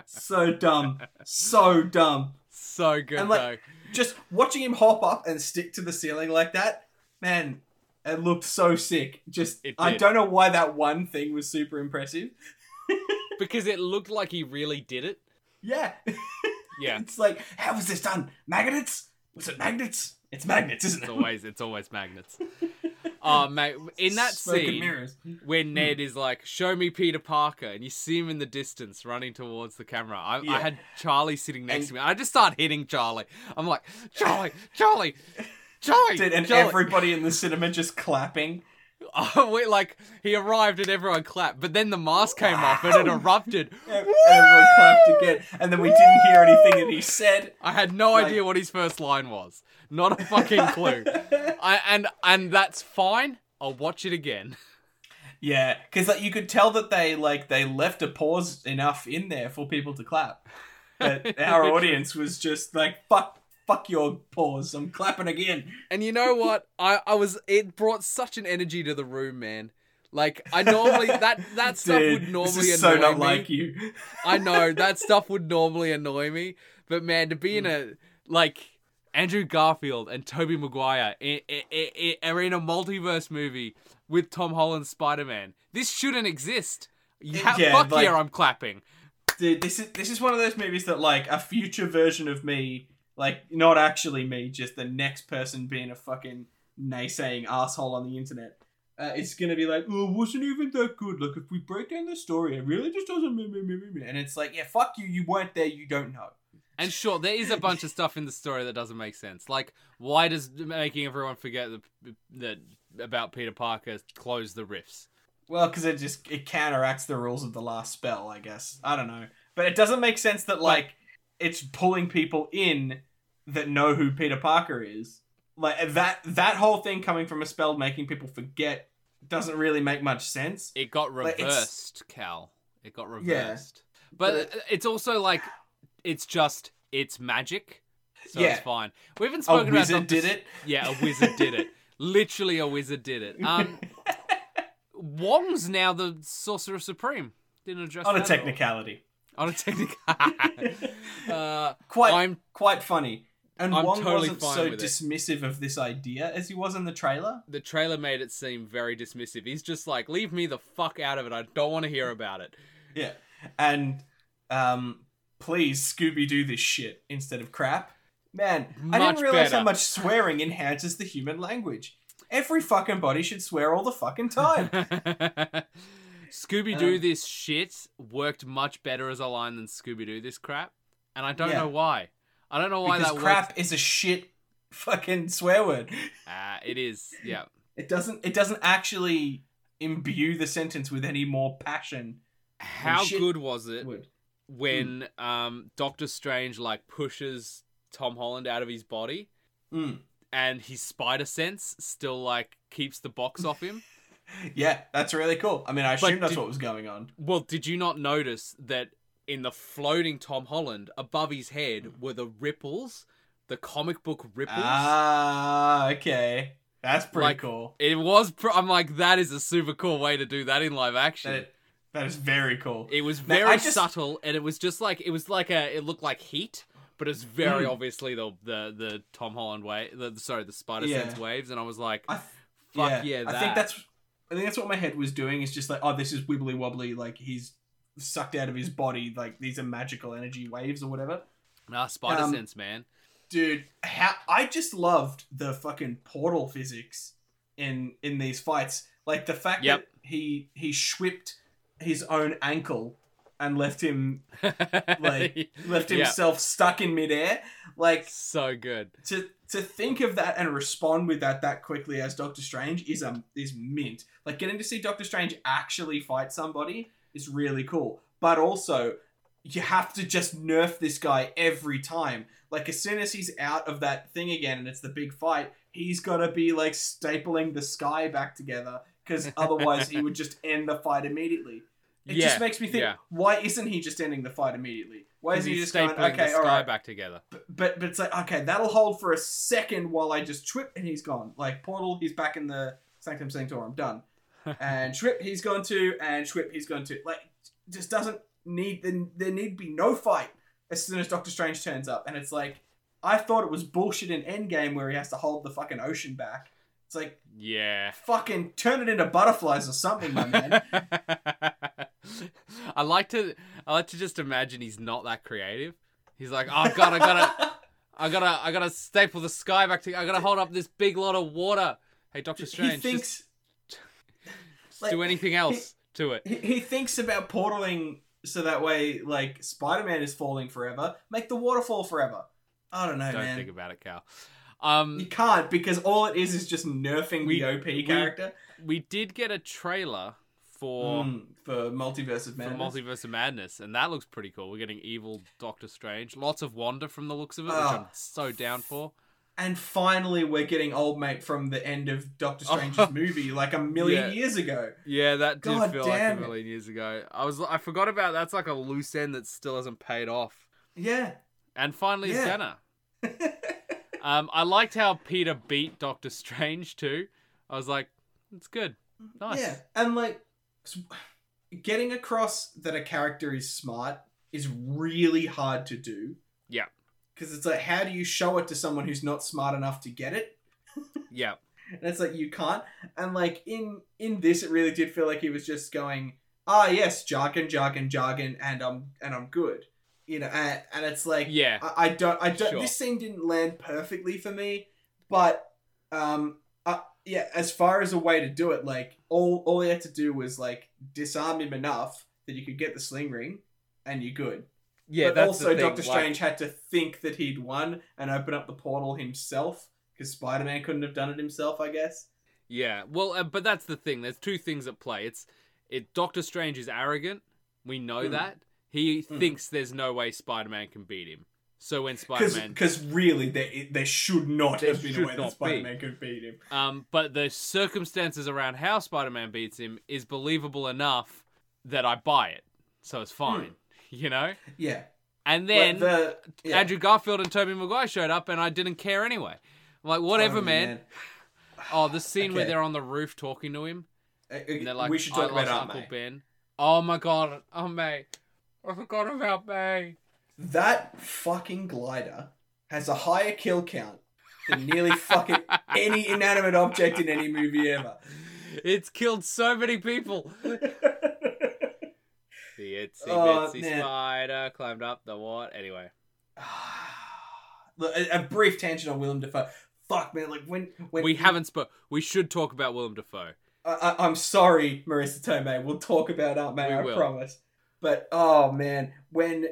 So dumb. So dumb. So good And, like, though. Just watching him hop up and stick to the ceiling like that, man. It looked so sick. Just I don't know why that one thing was super impressive. Because it looked like he really did it. Yeah. Yeah. it's like, how was this done? Magnets? Was it magnets? It's magnets, isn't it? It's always it's always magnets. Oh mate, in that Smoke scene mirrors. when hmm. Ned is like, "Show me Peter Parker," and you see him in the distance running towards the camera. I, Yeah. I had Charlie sitting next And- to me. I just start hitting Charlie. I'm like, "Charlie, Charlie, Charlie!" And Charlie." everybody in the cinema just clapping. Oh, wait, like he arrived and everyone clapped, but then the mask came off and it erupted. Ev- Everyone clapped again, and then we didn't hear anything that he said. I had no Like- idea what his first line was. Not a fucking clue. I, and and that's fine. I'll watch it again. Yeah, because like you could tell that they like they left a pause enough in there for people to clap. But our audience was just like, "Fuck, fuck your pause! I'm clapping again." And you know what? I, I was it brought such an energy to the room, man. Like I normally that that stuff Dude, would normally this is annoy so not me. like you. I know that stuff would normally annoy me, but man, to be in hmm. a like Andrew Garfield and Tobey Maguire i i i i are in a multiverse movie with Tom Holland's Spider Man. This shouldn't exist. Yeah, Yeah, fuck like- yeah, I'm clapping. Dude, this is this is one of those movies that like a future version of me, like not actually me, just the next person being a fucking naysaying asshole on the internet. Uh, it's gonna be like, oh, it wasn't even that good. Like, if we break down the story, it really just doesn't. meh, meh, meh, meh, meh." And it's like, yeah, fuck you. You weren't there. You don't know. And sure, there is a bunch of stuff in the story that doesn't make sense. Like, why does making everyone forget that, that about Peter Parker close the rifts? Well, because it just it counteracts the rules of the last spell, I guess. I don't know, but it doesn't make sense that like it's pulling people in that know who Peter Parker is. Like that that whole thing coming from a spell making people forget doesn't really make much sense. It got Like, reversed, Cal. It got reversed. But it's also like it's just it's magic, so Yeah. it's fine. We haven't A spoken about wizard did it. Yeah, a wizard did it. Literally, a wizard did it. Um, Wong's now the Sorcerer Supreme. Didn't address On a that at all. technicality. On a technical. uh, Quite I'm quite funny. And I'm Wong totally wasn't so with it. dismissive of this idea as he was in the trailer. the trailer made it seem very dismissive. He's just like, leave me the fuck out of it. I don't want to hear about it. Yeah. And um please Scooby Doo this shit instead of crap. Man, I didn't realize better. how much swearing enhances the human language. Every fucking body should swear all the fucking time. Scooby Doo Um, this shit worked much better as a line than Scooby Doo this crap, and I don't Yeah. know why. I don't know why because that crap works. is a shit fucking swear word. Uh, it is, yeah. It doesn't it doesn't actually imbue the sentence with any more passion. How good was it Would. when um, Doctor Strange like pushes Tom Holland out of his body, Mm. and his spider sense still like keeps the box off him? Yeah, that's really cool. I mean, I assume that's did- what was going on. Well, did you not notice that in the floating Tom Holland above his head were the ripples, the comic book ripples? Ah, okay. That's pretty Like, cool. It was. Pr- I'm like, that is a super cool way to do that in live action. That, that is very cool. it was very I just- subtle, and it was just like it was like a. It looked like heat, but it's very Mm. obviously the the the Tom Holland way. The sorry, the Spider Yeah. Sense waves, and I was like, I, fuck yeah, I that. think that's I think that's what my head was doing. Is just like, oh, this is wibbly wobbly. Like he's sucked out of his body. Like these are magical energy waves or whatever. nah, Spider um, Sense, man. Dude, how I just loved the fucking portal physics in in these fights. Like the fact Yep. that he he schwipped his own ankle and left him like left Yeah. himself stuck in midair. Like so good. to to think of that and respond with that that quickly as Doctor Strange is um is mint. Like getting to see Doctor Strange actually fight somebody is really cool. But also you have to just nerf this guy every time. Like as soon as he's out of that thing again and it's the big fight, he's got to be like stapling the sky back together because otherwise he would just end the fight immediately. It yeah, just makes me think, yeah. why isn't he just ending the fight immediately? Why isn't he just going, okay, the all right, back together. but, but but it's like okay, that'll hold for a second while I just trip and he's gone. Like Portal, he's back in the Sanctum Sanctorum, done. And Schwip, he's gone to, and Schwip, he's gone to. Like, just doesn't need there, there need be no fight as soon as Doctor Strange turns up, and it's like I thought it was bullshit in Endgame where he has to hold the fucking ocean back. It's like Yeah. fucking turn it into butterflies or something, my man. I like to I like to just imagine he's not that creative. He's like, oh god, I gotta I gotta I gotta staple the sky back to I gotta hold up this big lot of water. Hey Doctor he Strange, thinks just like, do anything else to it. he, he thinks about portaling so that way, like Spider-Man is falling forever. Make the water fall forever. I don't know, Don't man. think about it, Cal. Um You can't because all it is is just nerfing We- the OP we- character we did get a trailer for Mm, for Multiverse of for Madness. Multiverse of Madness, and that looks pretty cool. We're getting evil Doctor Strange, lots of Wanda from the looks of it, which Oh. I'm so down for. and finally, we're getting old mate from the end of Doctor. Strange's movie, like a million Yeah. years ago. Yeah, that did God feel like a damn it. million years ago. I was I forgot about that's like a loose end that still hasn't paid off. Yeah. And finally, Yeah. gonna. Um, I liked how Peter beat Doctor Strange too. I was like, it's good, nice. Yeah, and like getting across that a character is smart is really hard to do. Yeah. Because it's like, how do you show it to someone who's not smart enough to get it? yeah, And it's like you can't. And like in in this, it really did feel like he was just going, ah, yes, jargon, jargon, jargon, and I'm and I'm good. You know, and, and it's like, yeah. I, I don't, I don't. Sure. This scene didn't land perfectly for me, but um, uh, yeah, as far as a way to do it, like all all he had to do was like disarm him enough that you could get the sling ring, and you're good. Yeah, but that's also the thing. Doctor like- Strange had to think that he'd won and open up the portal himself because Spider Man couldn't have done it himself, I guess. Yeah, well, uh, but that's the thing. There's two things at play. It's it. Doctor Strange is arrogant. We know Mm. that. He Mm. thinks there's no way Spider-Man can beat him. So when Spider-Man, Because really, there, there should not There have been a way that. Spider Man could beat him. um, but the circumstances around how Spider-Man beats him is believable enough that I buy it. So it's fine. you know. Yeah. And then the, yeah. Andrew Garfield and Tobey Maguire showed up, and I didn't care anyway. I'm like, whatever, Totally, man. Oh, the scene where they're on the roof talking to him, Uh, uh, and they're like, we should "I talk about Uncle. Ben." Oh my god, oh May, I forgot about May. That fucking glider has a higher kill count than nearly fucking any inanimate object in any movie ever. It's killed so many people. The itsy Oh, bitsy man. spider climbed up the what? Anyway, Look, a, a brief tangent on Willem Dafoe. Fuck, man. Like when when we haven't spoke. We should talk about Willem Dafoe. I, I, I'm sorry, Marisa Tomei. We'll talk about Aunt May. We I will. promise. But oh man, when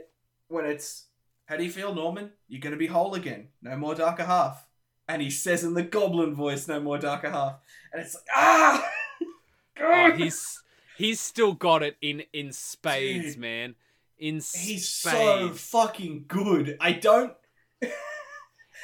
when it's how do you feel, Norman? You're gonna be whole again. No more darker half. And he says in the goblin voice, "No more darker half." And it's like ah. Oh, he's he's still got it in in spades, Dude. man. In He's so fucking good. I don't.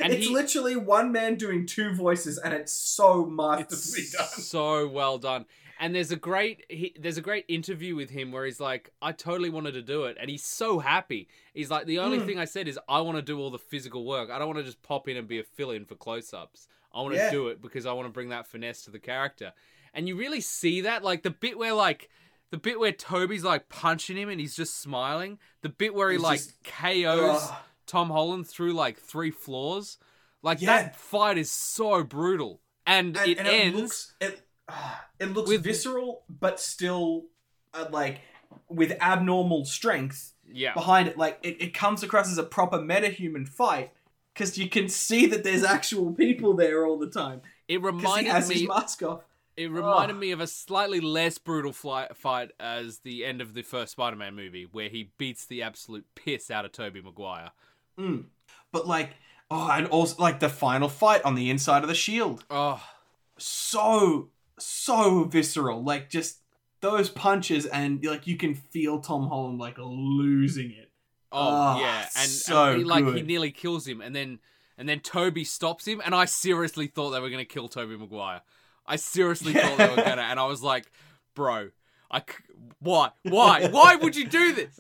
And it's he- literally one man doing two voices, and it's so masterfully it's done. so well done. And there's a great he, there's a great interview with him where he's like, I totally wanted to do it, and he's so happy. He's like, the only Mm. thing I said is I want to do all the physical work. I don't want to just pop in and be a fill-in for close-ups. I want to Yeah. do it because I want to bring that finesse to the character. And you really see that, like the bit where like the bit where Tobey's like punching him and he's just smiling. The bit where he He's like just- KOs Ugh. Tom Holland through like three floors. Like Yeah. that fight is so brutal. And, and, it and ends It looks, it, ah, it looks with- visceral, but still, uh, like, with abnormal strength yeah. behind it. Like, it, it comes across as a proper metahuman fight because you can see that there's actual people there all the time. It Because he reminded has his me mask off. it reminded Ugh. me of a slightly less brutal fly, fight as the end of the first Spider-Man movie where he beats the absolute piss out of Tobey Maguire. Mm. But, like, oh, and also, like, the final fight on the inside of the shield. Oh, so so visceral like just those punches and like you can feel tom holland like losing it oh Oh, yeah, and, so and he, like he nearly kills him and then and then Tobey stops him and I seriously thought they were going to kill Tobey Maguire. I seriously thought they were going to and I was like, "Bro, I c- why? Why? Why would you do this?"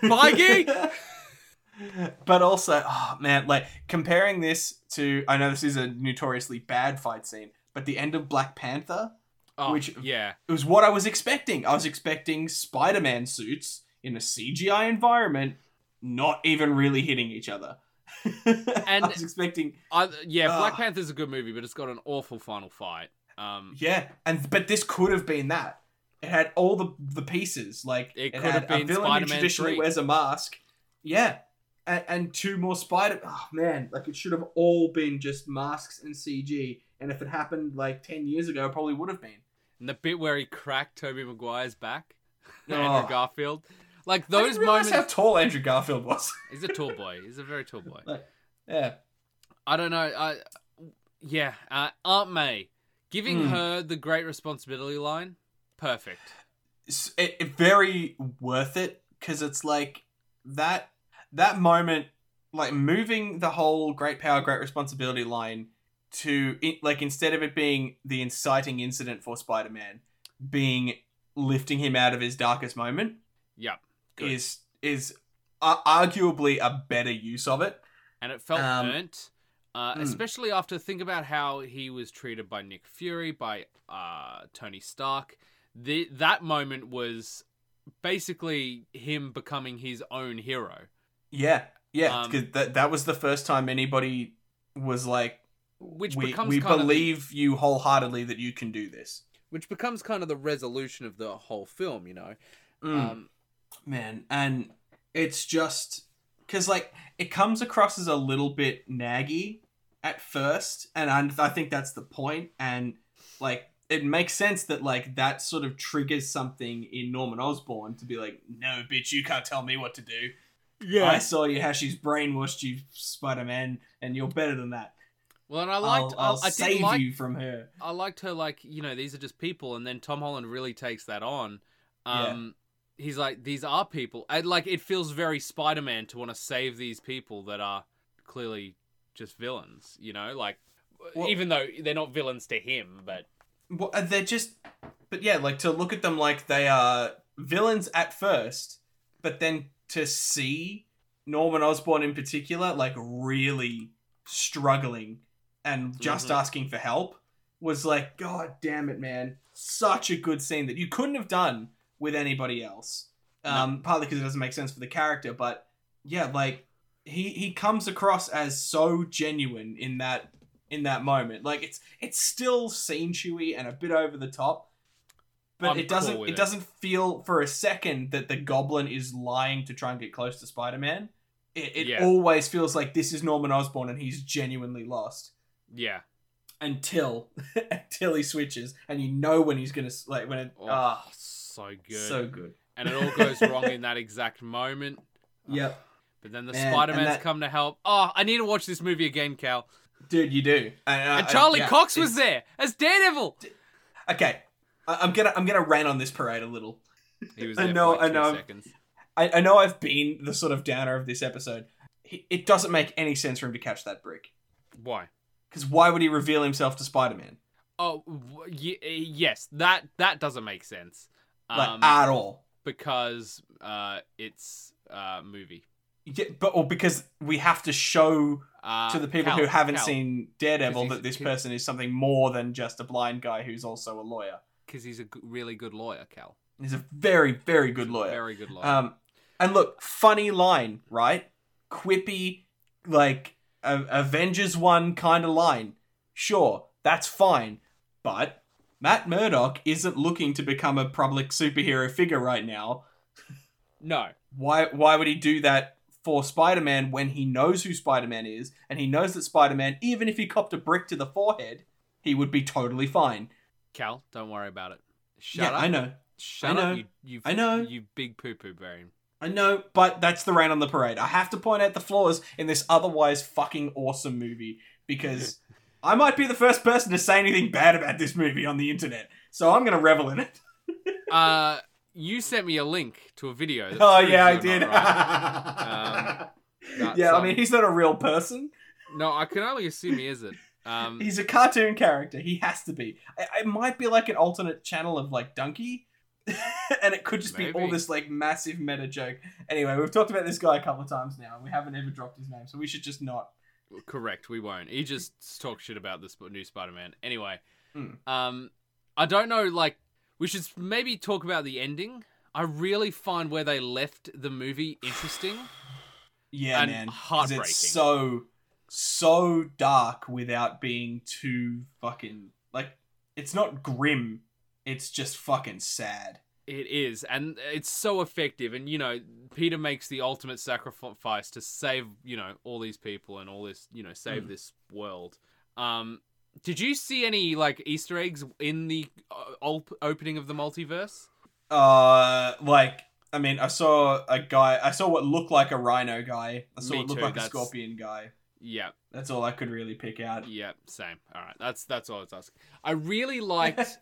Mikey? but also oh man like comparing this to i know this is a notoriously bad fight scene but the end of black panther Oh, Which- yeah. it was what i was expecting i was expecting spider-man suits in a cgi environment not even really hitting each other And- i was expecting I, yeah, Black Ugh. Panther's a good movie, but it's got an awful final fight. Um, Yeah, and but this could have been that. It had all the the pieces. Like It could had have been a villain Spider-Man who traditionally 3. wears a mask. Yeah, and, and two more Spider. Oh man, like it should have all been just masks and CG. And if it happened like ten years ago, it probably would have been. and the bit where he cracked Tobey Maguire's back, Oh. Andrew Garfield, like I those realize moments. how tall Andrew Garfield was. He's a tall boy. He's a very tall boy. yeah, I don't know. I, yeah, uh, Aunt May giving Hmm. her the great responsibility line, perfect. It's- it, it very worth it because it's like that that moment like moving the whole great power great responsibility line to like instead of it being the inciting incident for spider-man being lifting him out of his darkest moment Yep, good. is is uh, arguably a better use of it and it felt Um, earned. Uh, mm. Especially after think about how he was treated by Nick Fury, by uh, Tony Stark. The, that moment was basically him becoming his own hero. yeah yeah Um, that, that was the first time anybody was like Which we, becomes we kind of the- believe you wholeheartedly that you can do this which becomes kind of the resolution of the whole film, you know. Mm. Um, man and it's just because like it comes across as a little bit naggy at first and I, I think that's the point and like it makes sense that like that sort of triggers something in norman osborn to be like no bitch you can't tell me what to do yeah i saw you how she's brainwashed you spider-man and you're better than that Well, and I liked. i'll, I'll I, I save like. you from her I liked her. Like you know, these are just people, and then Tom Holland really takes that on. Um, he's like, these are people. And like, it feels very Spider-Man to want to save these people that are clearly just villains. You know, like Well- even though they're not villains to him, but Well, they're just, but yeah, like to look at them like they are villains at first, but then to see Norman Osborn in particular, like really struggling and just Mhm. asking for help, was like, God damn it, man! Such a good scene that you couldn't have done with anybody else. Um, partly because it doesn't make sense for the character, but yeah, like he he comes across as so genuine in that in that moment. Like it's it's still scene chewy and a bit over the top, but I'm it doesn't cool it it. doesn't feel for a second that the Goblin is lying to try and get close to Spider Man. It, it Yeah. always feels like this is Norman Osborn and he's genuinely lost Yeah. until until he switches and you know when he's gonna like when it Oh, ah so good. so good. and it all goes wrong in that exact moment. Yep, But then the Spider Man's that- come to help. Oh, I need to watch this movie again, Cal. dude, you do. And, uh, And Charlie yeah, Cox was it's- there as Daredevil. Okay, I- I'm gonna I'm gonna rant on this parade a little. He was I know, for like I know. seconds. I, I know I've been the sort of downer of this episode. He, it doesn't make any sense for him to catch that brick. Why? Because why would he reveal himself to Spider Man? Oh, y- yes, that that doesn't make sense. Like Um, at all. because uh, it's uh movie. Yeah, but or because we have to show Uh, to the people Cal, who haven't Cal, seen Daredevil that this person is something more than just a blind guy who's also a lawyer. because he's a g- really good lawyer, Cal. He's a very, very good lawyer. Very good lawyer. Um, and look, funny line, right? Quippy, like a- Avengers one kind of line. Sure, that's fine, but Matt Murdock isn't looking to become a public superhero figure right now. no, Why? Why would he do that for Spider-Man when he knows who Spider-Man is and he knows that Spider-Man, even if he copped a brick to the forehead, he would be totally fine. Cal, don't worry about it. Shut yeah, up. I know. Shut I up, know. you, you, I know. you big poo poo brain. I know, but that's the rain on the parade. I have to point out the flaws in this otherwise fucking awesome movie because I might be the first person to say anything bad about this movie on the internet. So I'm going to revel in it. Uh, you sent me a link to a video. Oh, yeah, I did. right. that's, yeah, I um, mean, he's not a real person. No, I can only assume he isn't. Um, He's a cartoon character. He has to be. I- It might be like an alternate channel of like Donkey. and it could just be all this like massive meta joke. Anyway, we've talked about this guy a couple of times now, and we haven't ever dropped his name, so we should just not. Correct, we won't. He just talks shit about this new Spider-Man. Anyway, Mm. um, I don't know. Like, we should maybe talk about the ending. I really find where they left the movie interesting. Yeah, And man. heartbreaking. It's so so dark without being too fucking like it's not grim. It's just fucking sad. It is, and it's so effective. And you know, Peter makes the ultimate sacrifice to save you know all these people and all this you know save Mm. this world. Um, did you see any like Easter eggs in the uh, op- opening of the multiverse? Uh like I mean, I saw a guy. I saw what looked like a rhino guy. I saw Me what looked too, like a scorpion guy. Yeah, That's all I could really pick out. yeah, same. All right, that's that's all I was asking. I really liked.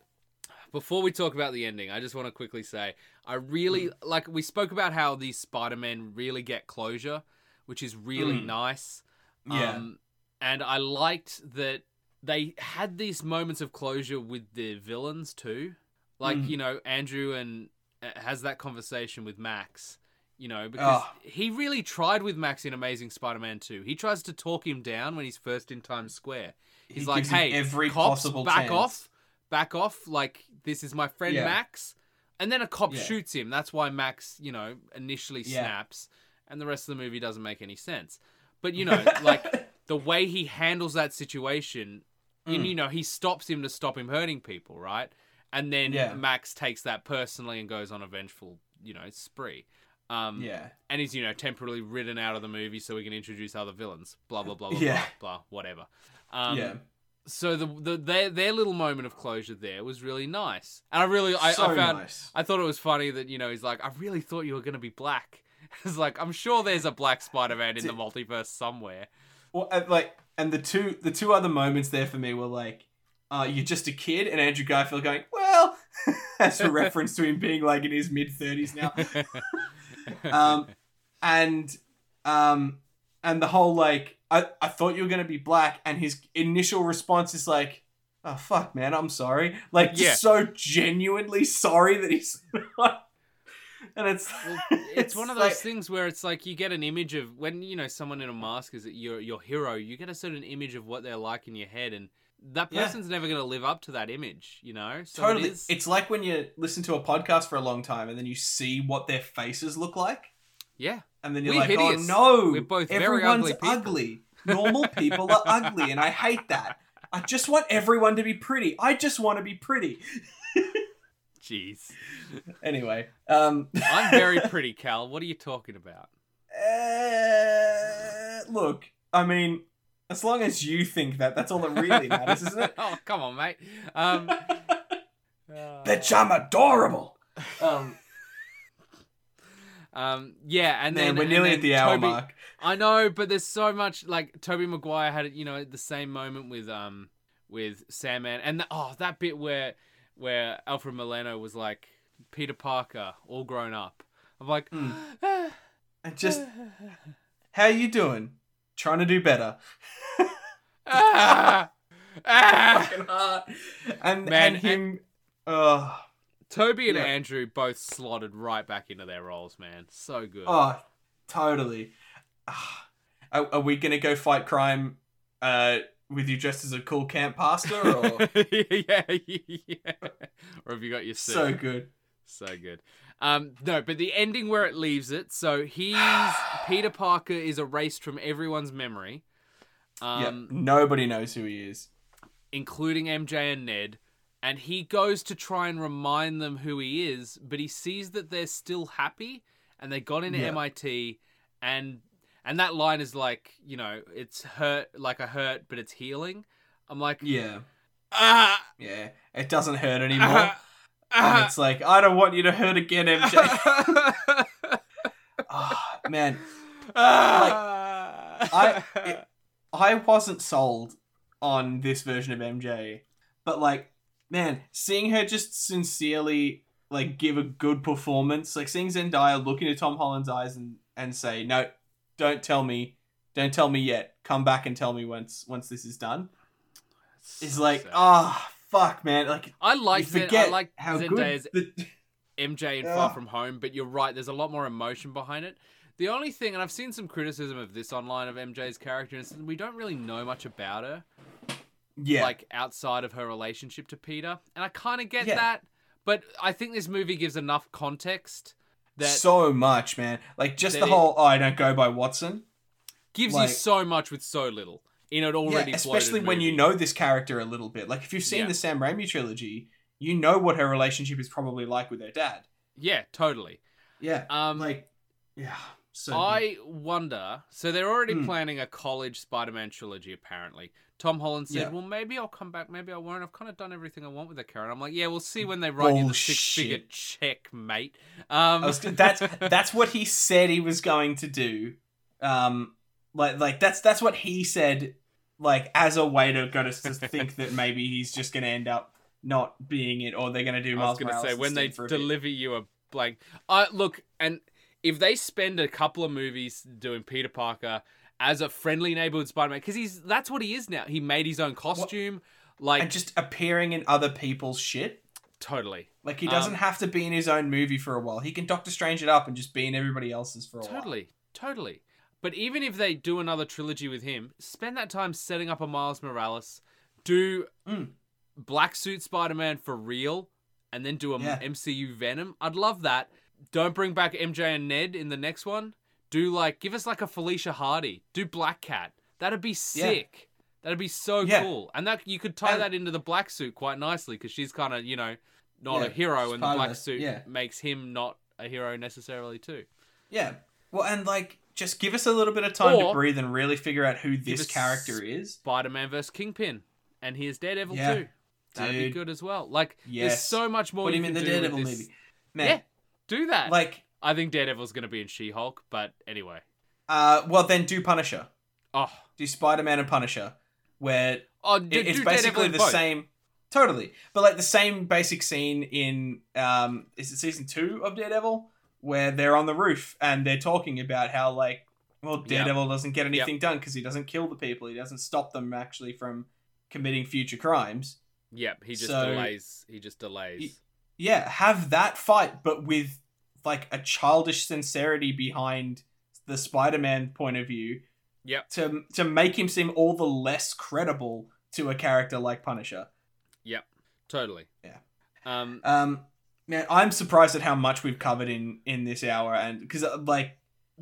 Before we talk about the ending, I just want to quickly say I really Mm. like. We spoke about how these Spider-Men really get closure, which is really Mm. nice. Yeah. Um, and I liked that they had these moments of closure with the villains too. Like, Mm. you know, Andrew and uh, has that conversation with Max, you know, because Oh. he really tried with Max in Amazing Spider-Man 2. He tries to talk him down when he's first in Times Square. He's He like, "Hey, every cops, possible back chance." off. Back off. Like, this is my friend Yeah. Max." And then a cop Yeah. shoots him. That's why Max, you know, initially snaps, and the rest of the movie doesn't make any sense. But you know, like the way he handles that situation, and Mm. you know, he stops him to stop him hurting people, right? And then. Max takes that personally and goes on a vengeful, you know, spree. Um, yeah. and he's you know temporarily ridden out of the movie so we can introduce other villains. Blah blah blah blah Yeah. blah, blah whatever. Um, yeah. So the, the their their little moment of closure there was really nice, and I really I, so I found nice. I thought it was funny that you know he's like I really thought you were gonna be black. It's like I'm sure there's a black Spider-Man in the multiverse somewhere. Well, and, like, and the two the two other moments there for me were like, uh, "You're just a kid," and Andrew Garfield going, "Well," as a reference to him being like in his mid thirties now. Um, and um, and the whole like, I I thought you were gonna be black, and his initial response is like, "Oh fuck, man, I'm sorry." Like, just Yeah. so genuinely sorry that he's not. and it's Well, it's one of those like- things where it's like you get an image of when you know someone in a mask is your your hero. You get a certain image of what they're like in your head, and that Yeah. person's never going to live up to that image. You know, so totally. It is, It's like when you listen to a podcast for a long time and then you see what their faces look like, yeah, and then you're We're like, hideous. "Oh no, We're both very everyone's ugly people." ugly. Normal people are ugly, and I hate that. I just want everyone to be pretty. I just want to be pretty." jeez. Anyway, um, I'm very pretty, Cal. What are you talking about? uh, look, I mean, as long as you think that, that's all that really matters, isn't it? oh, come on, mate. Um, Bitch, I'm adorable. Um, um, yeah, and man, then we're and nearly then at the hour Tobey- mark. I know, but there's so much like Tobey Maguire had you know the same moment with um with Sandman and the, oh that bit where where Alfred Molina was like Peter Parker all grown up. I'm like Mm. And just, how you doing? Trying to do better. ah, ah. And Man, and him. Uh, Tobey and Yeah. Andrew both slotted right back into their roles, man. So good. oh, totally. Ah, Are, are we gonna go fight crime? Uh, with you dressed as a cool camp pastor, or yeah, yeah. Or have you got your suit? so good. So good. Um, no, but the ending where it leaves it. So he's Peter Parker is erased from everyone's memory, yeah, um, nobody knows who he is. including MJ and Ned. And he goes to try and remind them who he is, but he sees that they're still happy and they got into Yeah. MIT, and and that line is like, you know, it's hurt like a hurt, but it's healing. I'm like, Yeah, ah, yeah. It doesn't hurt anymore. ah, and ah. it's like I don't want you to hurt again, MJ. Ah, man, I- it- I wasn't sold on this version of MJ, but like, man, seeing her just sincerely like give a good performance, like seeing Zendaya look into Tom Holland's eyes and and say, "No, don't tell me, don't tell me yet. Come back and tell me once once this is done." Is like, sad. ah, fuck, man. Like, I like forget I like how Zendaya's good. The, MJ and Far From Home, but you're right. There's a lot more emotion behind it. The only thing, and I've seen some criticism of this online of MJ's character, and we don't really know much about her, yeah, like outside of her relationship to Peter, and I kind of get Yeah. that. But I think this movie gives enough context that so much, man. Like just the whole, oh, I don't go by Watson. gives like- you so much with so little in an already yeah, especially when you know this character a little bit. Like if you've seen Yeah. the Sam Raimi trilogy, you know what her relationship is probably like with her dad. Yeah, totally. Yeah, Um, like yeah. So. I wonder. So they're already Hmm. planning a college Spider-Man trilogy. Apparently, Tom Holland said, Yeah. "Well, maybe I'll come back. Maybe I won't. I've kind of done everything I want with the character." I'm like, "Yeah, we'll see when they write you the six-figure Bullshit. check, mate." Um, was, that's that's what he said he was going to do. Um, like like that's that's what he said. Like as a way to go to, to think that maybe he's just going to end up not being it, or they're going to do. I was going to say when they bit. deliver you a blank. I look and if they spend a couple of movies doing Peter Parker as a friendly neighborhood Spider-Man, because he's that's what he is now. He made his own costume. Like and just appearing in other people's shit. totally. Like he doesn't Um, have to be in his own movie for a while. He can Doctor Strange it up and just be in everybody else's for a while. Totally, totally. But even if they do another trilogy with him, spend that time setting up a Miles Morales, do Mm. Black Suit Spider Man for real, and then do a Yeah. MCU Venom. I'd love that. Don't bring back MJ and Ned in the next one. Do like give us like a Felicia Hardy. Do Black Cat. That'd be sick. That'd be so Yeah. cool. And that you could tie And- that into the black suit quite nicely because she's kind of you know not Yeah, a hero, and the black it, suit yeah. makes him not a hero necessarily too. Yeah. Well, and like, just give us a little bit of time Or- to breathe and really figure out who this character is. Spider-Man versus Kingpin, and here's Daredevil Yeah, too. That'd be good as well. Like, there's so much more. Put you him in the Daredevil movie. Man, Yeah, do that. like, I think Daredevil's going to be in She-Hulk, but anyway. uh, well, then do Punisher. Oh, Do Spider Man and Punisher, where oh, it- it's do basically the both. same. Totally, but like the same basic scene in um, is it season two of Daredevil where they're on the roof and they're talking about how like, well, Yep. Daredevil doesn't get anything done because he doesn't kill the people, he doesn't stop them actually from committing future crimes. Yep, he just So- delays. He just delays. yeah, have that fight, but with like a childish sincerity behind the Spider-Man point of view. Yep. To to make him seem all the less credible to a character like Punisher. Yep. Totally. Yeah. Um, Um, man, I'm surprised at how much we've covered in in this hour, and because like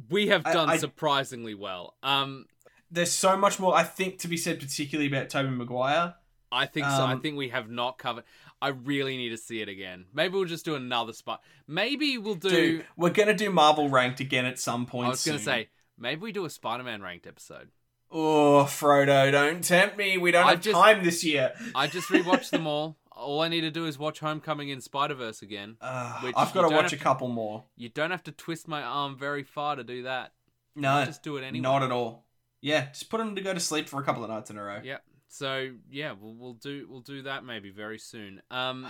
we have I- done I- surprisingly well. Um, there's so much more I think to be said, particularly about Tobey Maguire. I think so. I Um, think we have not covered. I really need to see it again. Maybe we'll just do another spot. Maybe we'll do. Dude, we're gonna do Marvel ranked again at some point. I was gonna say maybe we do a Spider-Man ranked episode. oh Frodo, don't tempt me. We don't I have just- time this year. I just rewatched them all. All I need to do is watch Homecoming in Spider Verse again. Uh, I've got to watch a to- couple more. You don't have to twist my arm very far to do that. No, just do it anyway. not at all. Yeah, just put them to go to sleep for a couple of nights in a row. Yep. So yeah, we'll, we'll do we'll do that maybe very soon. Um,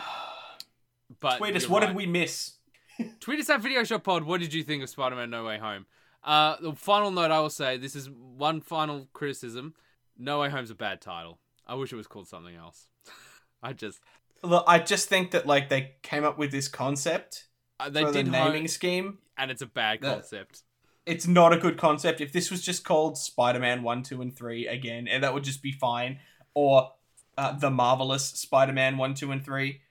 but Tweet us. What right. did we miss? Tweet us at Video Shop Pod. What did you think of Spider Man No Way Home? Uh, the final note I will say this is one final criticism. No Way Home's a bad title. I wish it was called something else. I just Look, I just think that like they came up with this concept uh, they for the did naming home, scheme. and it's a bad concept. It's not a good concept. If this was just called Spider-Man One, Two, and Three again, and that would just be fine. Or uh, the marvelous Spider-Man One, Two, and Three.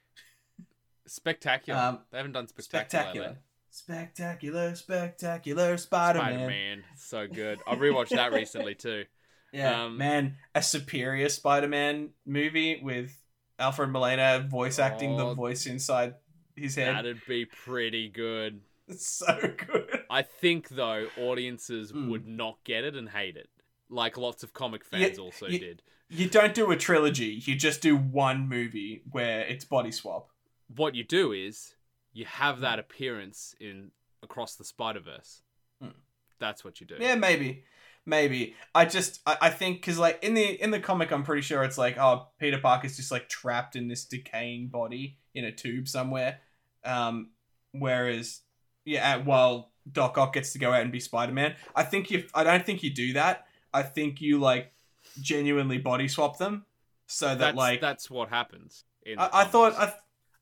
Spectacular. Um, they haven't done spectacular. Spectacular. Spectacular, spectacular Spider-Man. Spider Man, so good. I rewatched that recently too. Yeah, Um, man, a superior Spider-Man movie with Alfred Molina voice acting the Oh, voice inside his head. That'd be pretty good. It's so good. I think though audiences Mm. would not get it and hate it, like lots of comic Yeah, fans also you- did. You don't do a trilogy. You just do one movie where it's body swap. What you do is you have that appearance in across the Spider Verse. Hmm. That's what you do. Yeah, maybe, maybe. I just I, I think because like in the in the comic, I'm pretty sure it's like oh Peter Parker's just like trapped in this decaying body in a tube somewhere. Um, whereas yeah, while Doc Ock gets to go out and be Spider Man, I think you I don't think you do that. I think you like genuinely body swap them so that that's like that's what happens. In I, I thought. I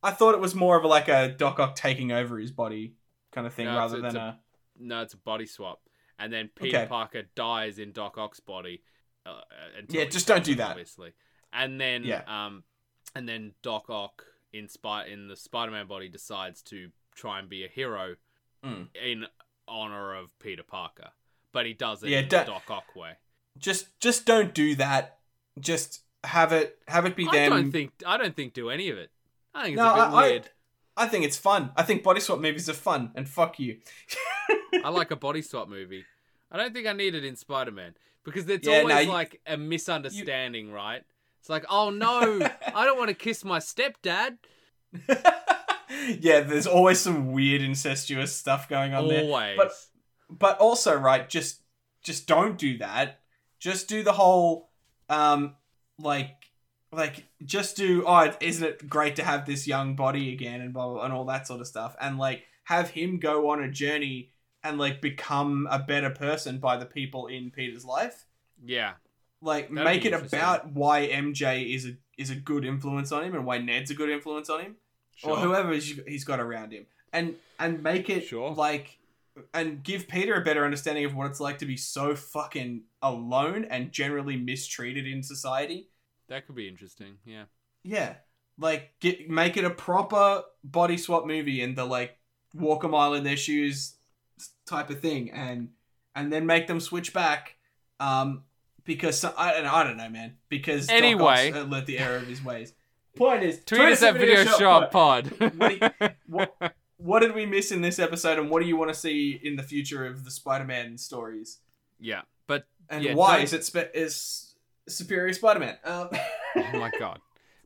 I thought it was more of a, like a Doc Ock taking over his body kind of thing No, rather it's than a- a no, it's a body swap, and then Peter Okay. Parker dies in Doc Ock's body. Uh, until Yeah, just don't do that. obviously. And then Yeah. um, and then Doc Ock in Spy in the Spider-Man body decides to try and be a hero Mm. in honor of Peter Parker, but he does it Yeah, in the Doc Ock way. Just just don't do that. Just have it have it be I them. don't think I don't think do any of it. I think it's No, a bit I- I- weird. I think it's fun. I think body swap movies are fun, and fuck you. I like a body swap movie. I don't think I need it in Spider Man because it's Yeah, no, always you- like a misunderstanding, right? It's like, oh no, I don't want to kiss my stepdad. yeah, there's always some weird incestuous stuff going on there. Always. But but also, right, just just don't do that. Just do the whole um like like just do oh isn't it great to have this young body again and blah, blah, blah and all that sort of stuff and like have him go on a journey and like become a better person by the people in Peter's life yeah, like That'd make it about why MJ is a is a good influence on him and why Ned's a good influence on him sure. or whoever he's he's got around him, and and make it Sure. like and give Peter a better understanding of what it's like to be so fucking alone and generally mistreated in society. that could be interesting. Yeah, Yeah, like get make it a proper body swap movie and the like walk a mile in their shoes type of thing, and and then make them switch back. Um, because so- I don't I don't know, man. Because Doc Anyway. Ock's, uh, let the error of his ways. Point is, tweet us at Video Shop Pod. What what, what did we miss in this episode, and what do you want to see in the future of the Spider-Man stories? yeah, but And Yeah, why don't- is it spe- is Superior Spider-Man? Um, oh my god.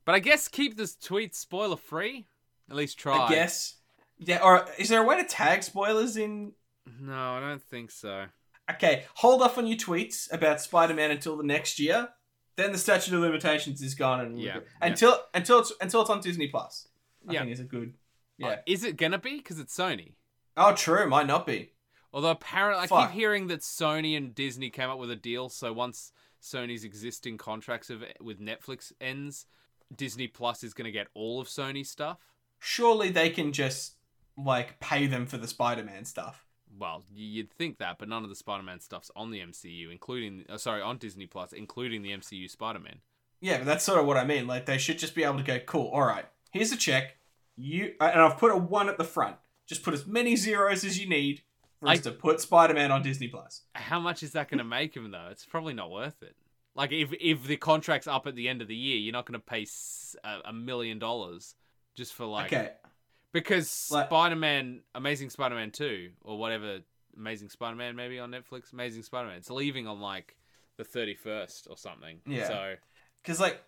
But I guess keep this tweet spoiler free. At least try. I guess. Yeah. Or is there a way to tag spoilers in? No, I don't think so. Okay, hold off on your tweets about Spider-Man until the next year. Then the statute of limitations is gone, and Yeah, yeah. until until it's until it's on Disney Plus. I Yeah. think is a good. Uh, Yeah. is it gonna be? Because it's Sony. Oh, true. Might not be. Although apparently, I keep hearing that Sony and Disney came up with a deal. So once Sony's existing contracts of, with Netflix ends, Disney Plus is going to get all of Sony's stuff. Surely they can just like pay them for the Spider-Man stuff. Well, you'd think that, but none of the Spider-Man stuff's on the MCU, including uh, sorry, on Disney Plus, including the MCU Spider-Man. Yeah, but that's sort of what I mean. Like they should just be able to go, cool. All right, here's a check. You uh, and I've put a one at the front. Just put as many zeros as you need for us I- to put Spider-Man on Disney Plus. How much is that going to make him though? It's probably not worth it. Like if if the contract's up at the end of the year, you're not going to pay s- a, a million dollars just for like okay, because Like- Spider-Man, Amazing Spider-Man Two or whatever, Amazing Spider-Man maybe on Netflix, Amazing Spider-Man, it's leaving on like the 31st or something. Yeah. So because like,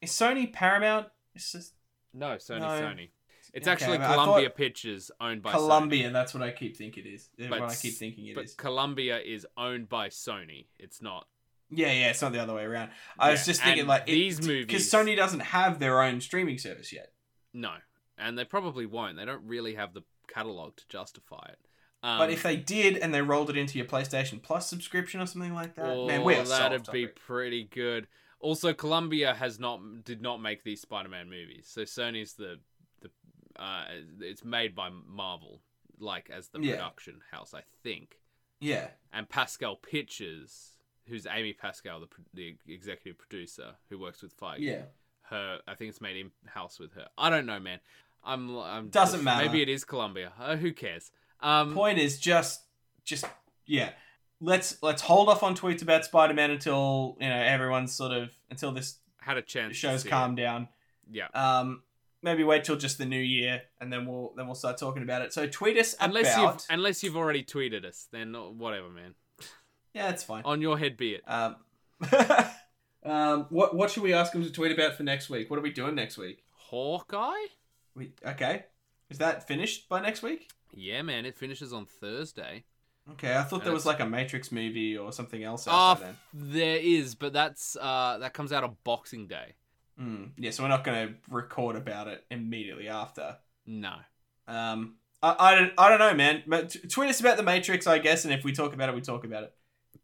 is Sony Paramount? It's just no, Sony, No. Sony. It's Okay, actually Columbia Pictures owned by Sony. Columbia. That's what I keep thinking it is. But I keep thinking it but is. Columbia is owned by Sony. It's not. Yeah, yeah, it's not the other way around. I was just thinking like these movies because Sony doesn't have their own streaming service yet. No, and they probably won't. They don't really have the catalog to justify it. Um, But if they did and they rolled it into your PlayStation Plus subscription or something like that, oh, man, we're that'd be pretty good. Also, Columbia has not did not make these Spider-Man movies, so Sony's the the uh, it's made by Marvel, like as the Yeah. production house, I think. yeah, And Pascal Pictures, who's Amy Pascal, the the executive producer who works with Feige. yeah. her. I think it's made in house with her. I don't know, man. I'm. I'm Doesn't just- matter. Maybe it is Columbia. Uh, who cares? Um, Point is just, just yeah. Let's let's hold off on tweets about Spider Man until you know everyone's sort of until this had a chance. show's calmed down. Yeah. Um, maybe wait till just the new year and then we'll then we'll start talking about it. So tweet us Unless about. you've unless you've already tweeted us, then whatever, man. Yeah, it's fine. On your head be it. Um, um, what what should we ask them to tweet about for next week? What are we doing next week? Hawkeye. We okay. Is that finished by next week? Yeah, man. It finishes on Thursday. Okay, I thought And there was it's- like a Matrix movie or something else Oh, out there. there is, but that's uh that comes out on Boxing Day. Mm, yeah, so we're not going to record about it immediately after. No. Um, I, I don't I don't know, man. But t- tweet us about the Matrix, I guess, and if we talk about it, we talk about it.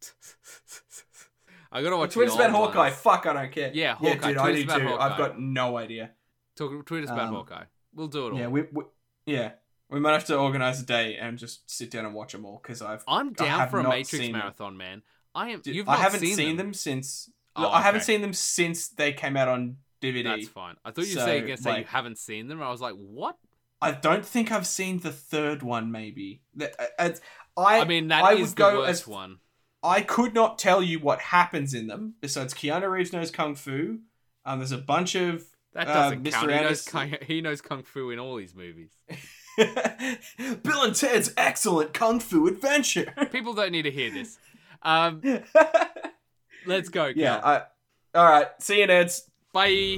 I gotta watch. tweet us about Hawkeye. ones. Fuck, I don't care. Yeah, yeah, Hawkeye. dude, I do too. I've got no idea. Talk, tweet us about Um, Hawkeye. We'll do it all. Yeah, we, we yeah. We might have to organize a day and just sit down and watch them all because I've I'm down for a Matrix seen them. marathon, man. I am. You've I haven't seen, them. them, since. Oh, Look, I haven't seen them since they came out on DVD. That's fine. I thought you were So, saying, you haven't seen them. I was like, what? I don't think I've seen the third one. Maybe uh, I. I mean, that I is would the go worst as- one. I could not tell you what happens in them. Besides, Keanu Reeves knows kung fu. Um, there's a bunch of That uh, doesn't Mr. count. He knows, kung, he knows kung fu in all these movies. Bill and Ted's excellent kung fu adventure. People don't need to hear this. Um, let's go. yeah. I, all right. See you, nerds. Bye.